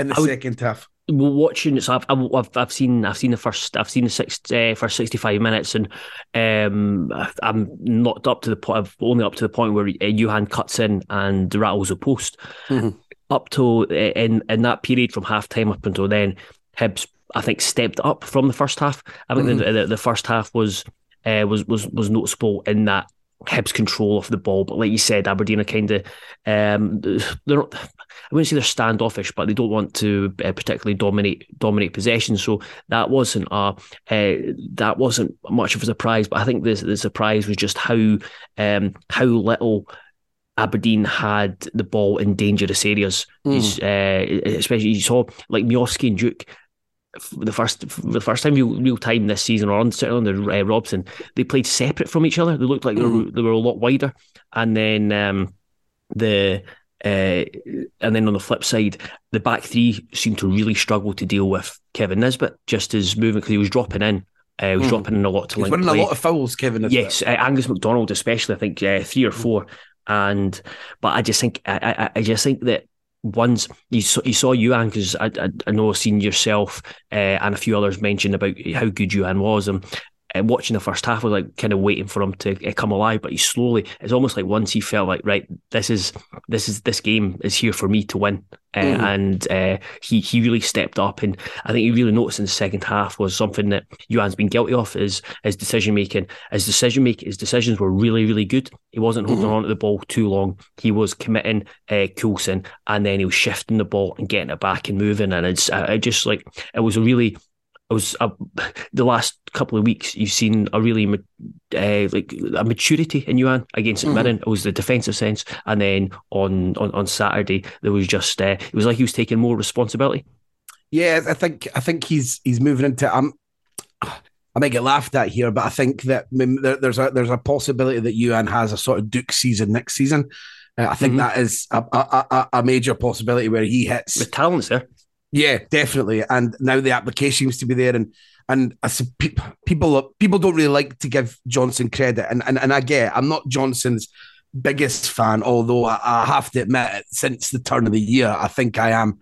in the would, second half. Watching, so I've, I've I've seen I've seen the first I've seen the six uh, first sixty five minutes, and um, I'm not up to the point. I've only up to the point where uh, Youan cuts in and rattles a post. Mm-hmm. Up to uh, in in that period from half time up until then, Hibs I think stepped up from the first half. I think mm-hmm. the, the, the first half was uh, was was was noticeable in that Hibs control of the ball, but like you said, Aberdeen are kind of um, they're not. I wouldn't say they're standoffish, but they don't want to uh, particularly dominate dominate possession. So that wasn't a uh, that wasn't much of a surprise. But I think the the surprise was just how um, how little Aberdeen had the ball in dangerous areas. Mm. Uh, especially you saw like Miovski and Duk the first the first time real, real time this season, or on certainly under uh, Robson, they played separate from each other. They looked like they, were, mm. they were a lot wider, and then um, the uh, and then on the flip side, the back three seemed to really struggle to deal with Kevin Nisbet, just as moving because he was dropping in. Uh, he was mm. dropping in a lot to He's winning play. a lot of fouls, Kevin. Nisbet. Yes, uh, Angus MacDonald especially. I think uh, three or four. And but I just think I, I, I just think that once you saw, you saw because I, I, I know I've seen yourself uh, and a few others mentioned about how good Youan was and uh, watching the first half was like kind of waiting for him to uh, come alive but he slowly it's almost like once he felt like right this is this is this game is here for me to win uh, mm. and uh, he he really stepped up, and I think he really noticed in the second half was something that Youan's been guilty of is his decision making. His decision making, his decisions were really really good. He wasn't holding mm. on to the ball too long. He was committing uh, Coulson, and then he was shifting the ball and getting it back and moving. And it's I, I just like it was a really it was a, the last couple of weeks you've seen a really uh, like a maturity in Youan against mm-hmm. Mirren. It was the defensive sense, and then on on, on Saturday there was just uh, it was like he was taking more responsibility. Yeah, I think I think he's he's moving into. Um, I might get laughed at here, but I think that there's a there's a possibility that Youan has a sort of Duk season next season. Uh, I think mm-hmm. that is a, a, a, major possibility where he hits. The talent's there. Yeah, definitely. And now the application seems to be there, and and I said, people people don't really like to give Johnson credit, and and, and I get I'm not Johnson's biggest fan, although I, I have to admit, since the turn of the year, I think I am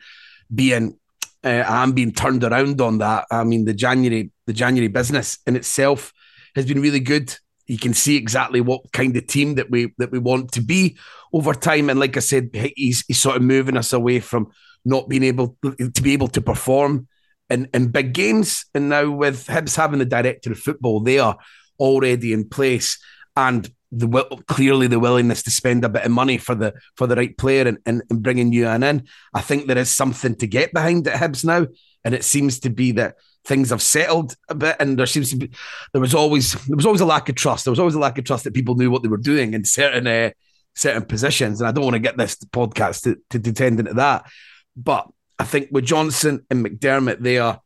being uh, I'm being turned around on that. I mean, the January the January business in itself has been really good. You can see exactly what kind of team that we that we want to be over time, and like I said, he's he's sort of moving us away from not being able to be able to perform in, in big games. And now with Hibs having the director of football there already in place and the clearly the willingness to spend a bit of money for the for the right player and, and, and bringing Youan in, I think there is something to get behind at Hibs now. And it seems to be that things have settled a bit and there seems to be there was always there was always a lack of trust. There was always a lack of trust that people knew what they were doing in certain uh, certain positions. And I don't want to get this podcast to, to, to tend into that. But I think with Johnson and McDermott there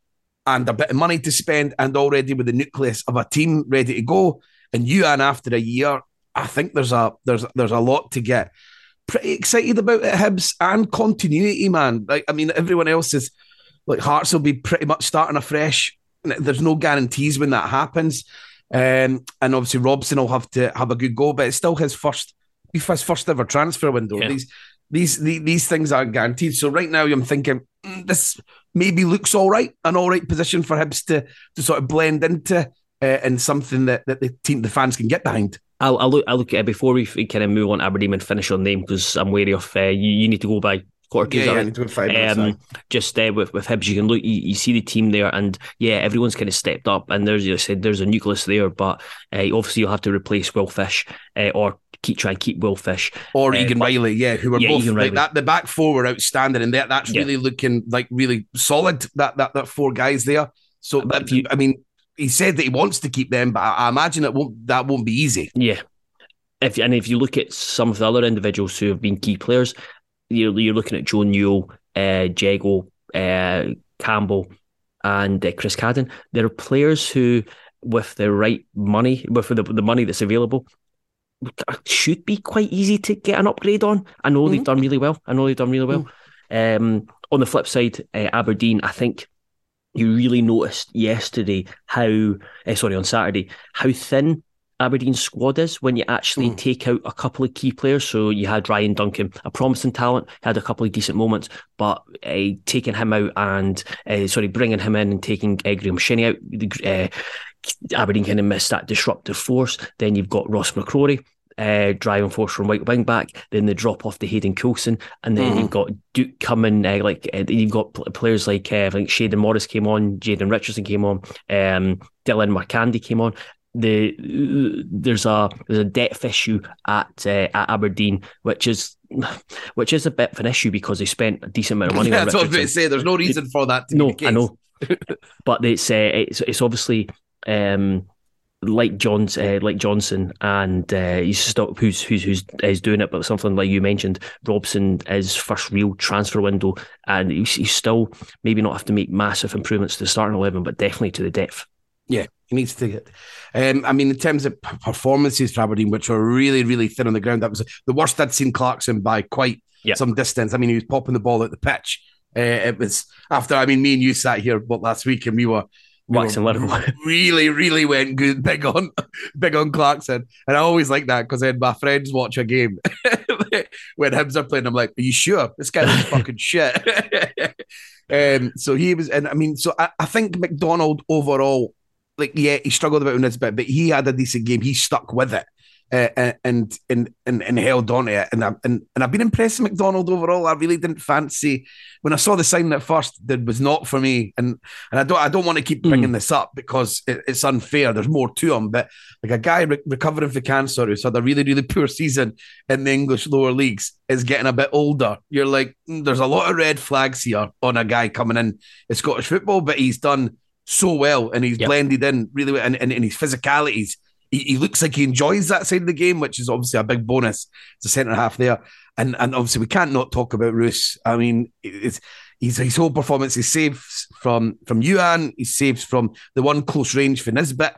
and a bit of money to spend and already with the nucleus of a team ready to go and you and after a year, I think there's a there's there's a lot to get pretty excited about at Hibs and continuity, man. Like I mean, everyone else is like Hearts will be pretty much starting afresh. There's no guarantees when that happens. Um, and obviously Robson will have to have a good go, but it's still his first his first ever transfer window. Yeah. These these, these these things aren't guaranteed. So right now, I'm thinking mm, this maybe looks all right, an all right position for Hibs to to sort of blend into, uh, and something that, that the team, the fans can get behind. I'll, I'll look. I'll look at it before we kind of move on Aberdeen and finish on them because I'm wary of uh, you. You need to go by yeah, yeah, to five minutes, um, just uh, with with Hibs, you can look, you, you, see the team there, and yeah, everyone's kind of stepped up, and there's you said there's a nucleus there, but uh, obviously you'll have to replace Will Fish uh, or keep try and keep Will Fish or uh, Egan Riley, yeah, who were yeah, both like that. The back four were outstanding, and that that's really looking like really solid. That that that four guys there. So you, I mean, he said that he wants to keep them, but I, I imagine it won't. That won't be easy. Yeah. If, and if you look at some of the other individuals who have been key players, you're, you're looking at Joe Newell, uh, Jeggo, uh, Campbell, and uh, Chris Cadden. There are players who, with the right money, with the, the money that's available, should be quite easy to get an upgrade on. I know mm-hmm. they've done really well. I know they've done really well. Mm. Um, on the flip side, uh, Aberdeen, I think you really noticed yesterday how, uh, sorry, on Saturday, how thin Aberdeen squad is when you actually mm. take out a couple of key players. So you had Ryan Duncan, a promising talent, had a couple of decent moments, but uh, taking him out and uh, sorry, bringing him in and taking uh, Graeme Shinnie out, uh, Aberdeen kind of missed that disruptive force. Then you've got Ross McCrorie. Uh, driving force from right wing back, then the drop off to Hayden Coulson, and then mm. you've got Duk coming. Uh, like uh, you've got players like uh, I think Shayden Morris came on, Jayden Richardson came on, um, Dylan McCandy came on, the there's a there's a depth issue at uh, at Aberdeen, which is which is a bit of an issue because they spent a decent amount of money. yeah, that's what I was going to say. There's no reason for that. no, I know, but it's uh, it's it's obviously um, like John's, uh, like Johnson, and uh, he's still who's who's who's is doing it. But something like you mentioned, Robson is first real transfer window, and he's, he's still maybe not have to make massive improvements to the starting eleven, but definitely to the depth. Yeah, he needs to get. Um, I mean, in terms of performances for Aberdeen, which were really, really thin on the ground, that was the worst I'd seen Clarkson by quite yeah. some distance. I mean, he was popping the ball at the pitch. Uh, it was after. I mean, me and you sat here what last week, and we were waxing lyrical. Really, really went good, big on, big on Clarkson, and I always like that because then my friends watch a game when Hibs are playing. I'm like, "Are you sure this guy is fucking shit?" um, so he was, and I mean, so I, I think MacDonald overall like yeah, he struggled a bit with this bit, but he had a decent game. He stuck with it. Uh, and, and and and held on to it, and I, and and I've been impressed with MacDonald overall. I really didn't fancy when I saw the sign at first. That was not for me, and and I don't I don't want to keep bringing mm. this up because it, it's unfair. There's more to him, but like a guy re- recovering from cancer who's had a really really poor season in the English lower leagues is getting a bit older. You're like, mm, there's a lot of red flags here on a guy coming in in Scottish football, but he's done so well and he's yep. blended in really well and, and, and his physicalities. He, he, looks like he enjoys that side of the game, which is obviously a big bonus. It's a centre half there. And and obviously we can't not talk about Roos. I mean, it's his, his whole performance, he saves from from Youan, he saves from the one close range for Nisbet.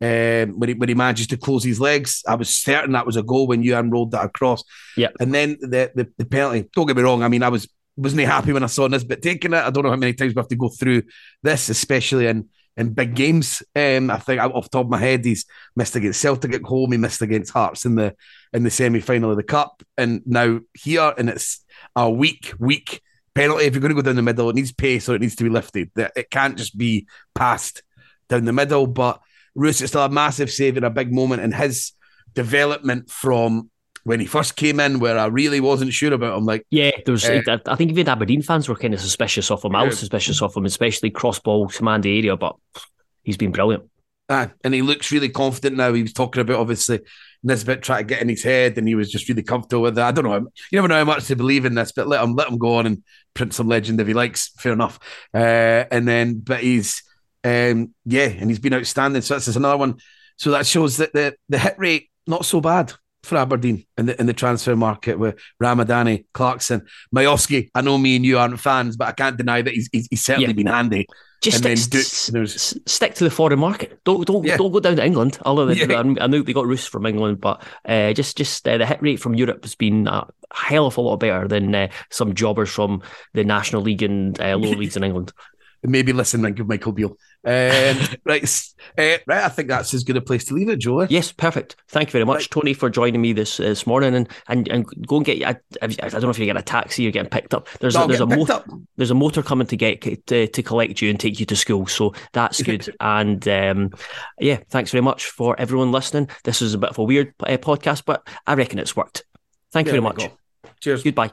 Um, when he when he manages to close his legs, I was certain that was a goal when Youan rolled that across. Yeah, and then the, the the penalty. Don't get me wrong. I mean, I was wasn't happy when I saw Nisbet taking it. I don't know how many times we have to go through this, especially in in big games. Um, I think off top of my head, he's missed against Celtic at home. He missed against Hearts in the in the semi final of the cup, and now here, and it's a weak, weak penalty. If you're going to go down the middle, it needs pace or it needs to be lifted. It can't just be passed down the middle. But Roos is still a massive save in a big moment, and his development from when he first came in, where I really wasn't sure about him. Like, yeah, there was. Uh, I think even Aberdeen fans were kind of suspicious of him. I was suspicious of him, especially cross ball command area. But he's been brilliant. Ah, and he looks really confident now. He was talking about obviously Nisbet trying to get in his head, and he was just really comfortable with that. I don't know. You never know how much to believe in this, but let him let him go on and print some legend if he likes. Fair enough. Uh, and then, but he's um, yeah, and he's been outstanding. So that's another one. So that shows that the the hit rate not so bad for Aberdeen in the in the transfer market with Ramadani, Clarkson, Miovski. I know me and you aren't fans, but I can't deny that he's he's, he's certainly yeah. been handy. Just stick, Duke, stick to the foreign market. Don't don't yeah. don't go down to England. Although yeah. I know they got Roos from England, but uh, just just uh, the hit rate from Europe has been a hell of a lot better than uh, some jobbers from the National League and uh, lower leagues in England maybe listen and give Michael Beale. Um, right, uh, right. I think that's as good a place to leave it, Joe. Yes, perfect. Thank you very much, right. Tony, for joining me this this morning. And and, and go and get. I, I don't know if you get a taxi, you're getting picked up. There's no, a, there's a motor. There's a motor coming to get to, to collect you and take you to school. So that's good. and um, yeah, thanks very much for everyone listening. This is a bit of a weird uh, podcast, but I reckon it's worked. Thank you very much. Go. Cheers. Goodbye.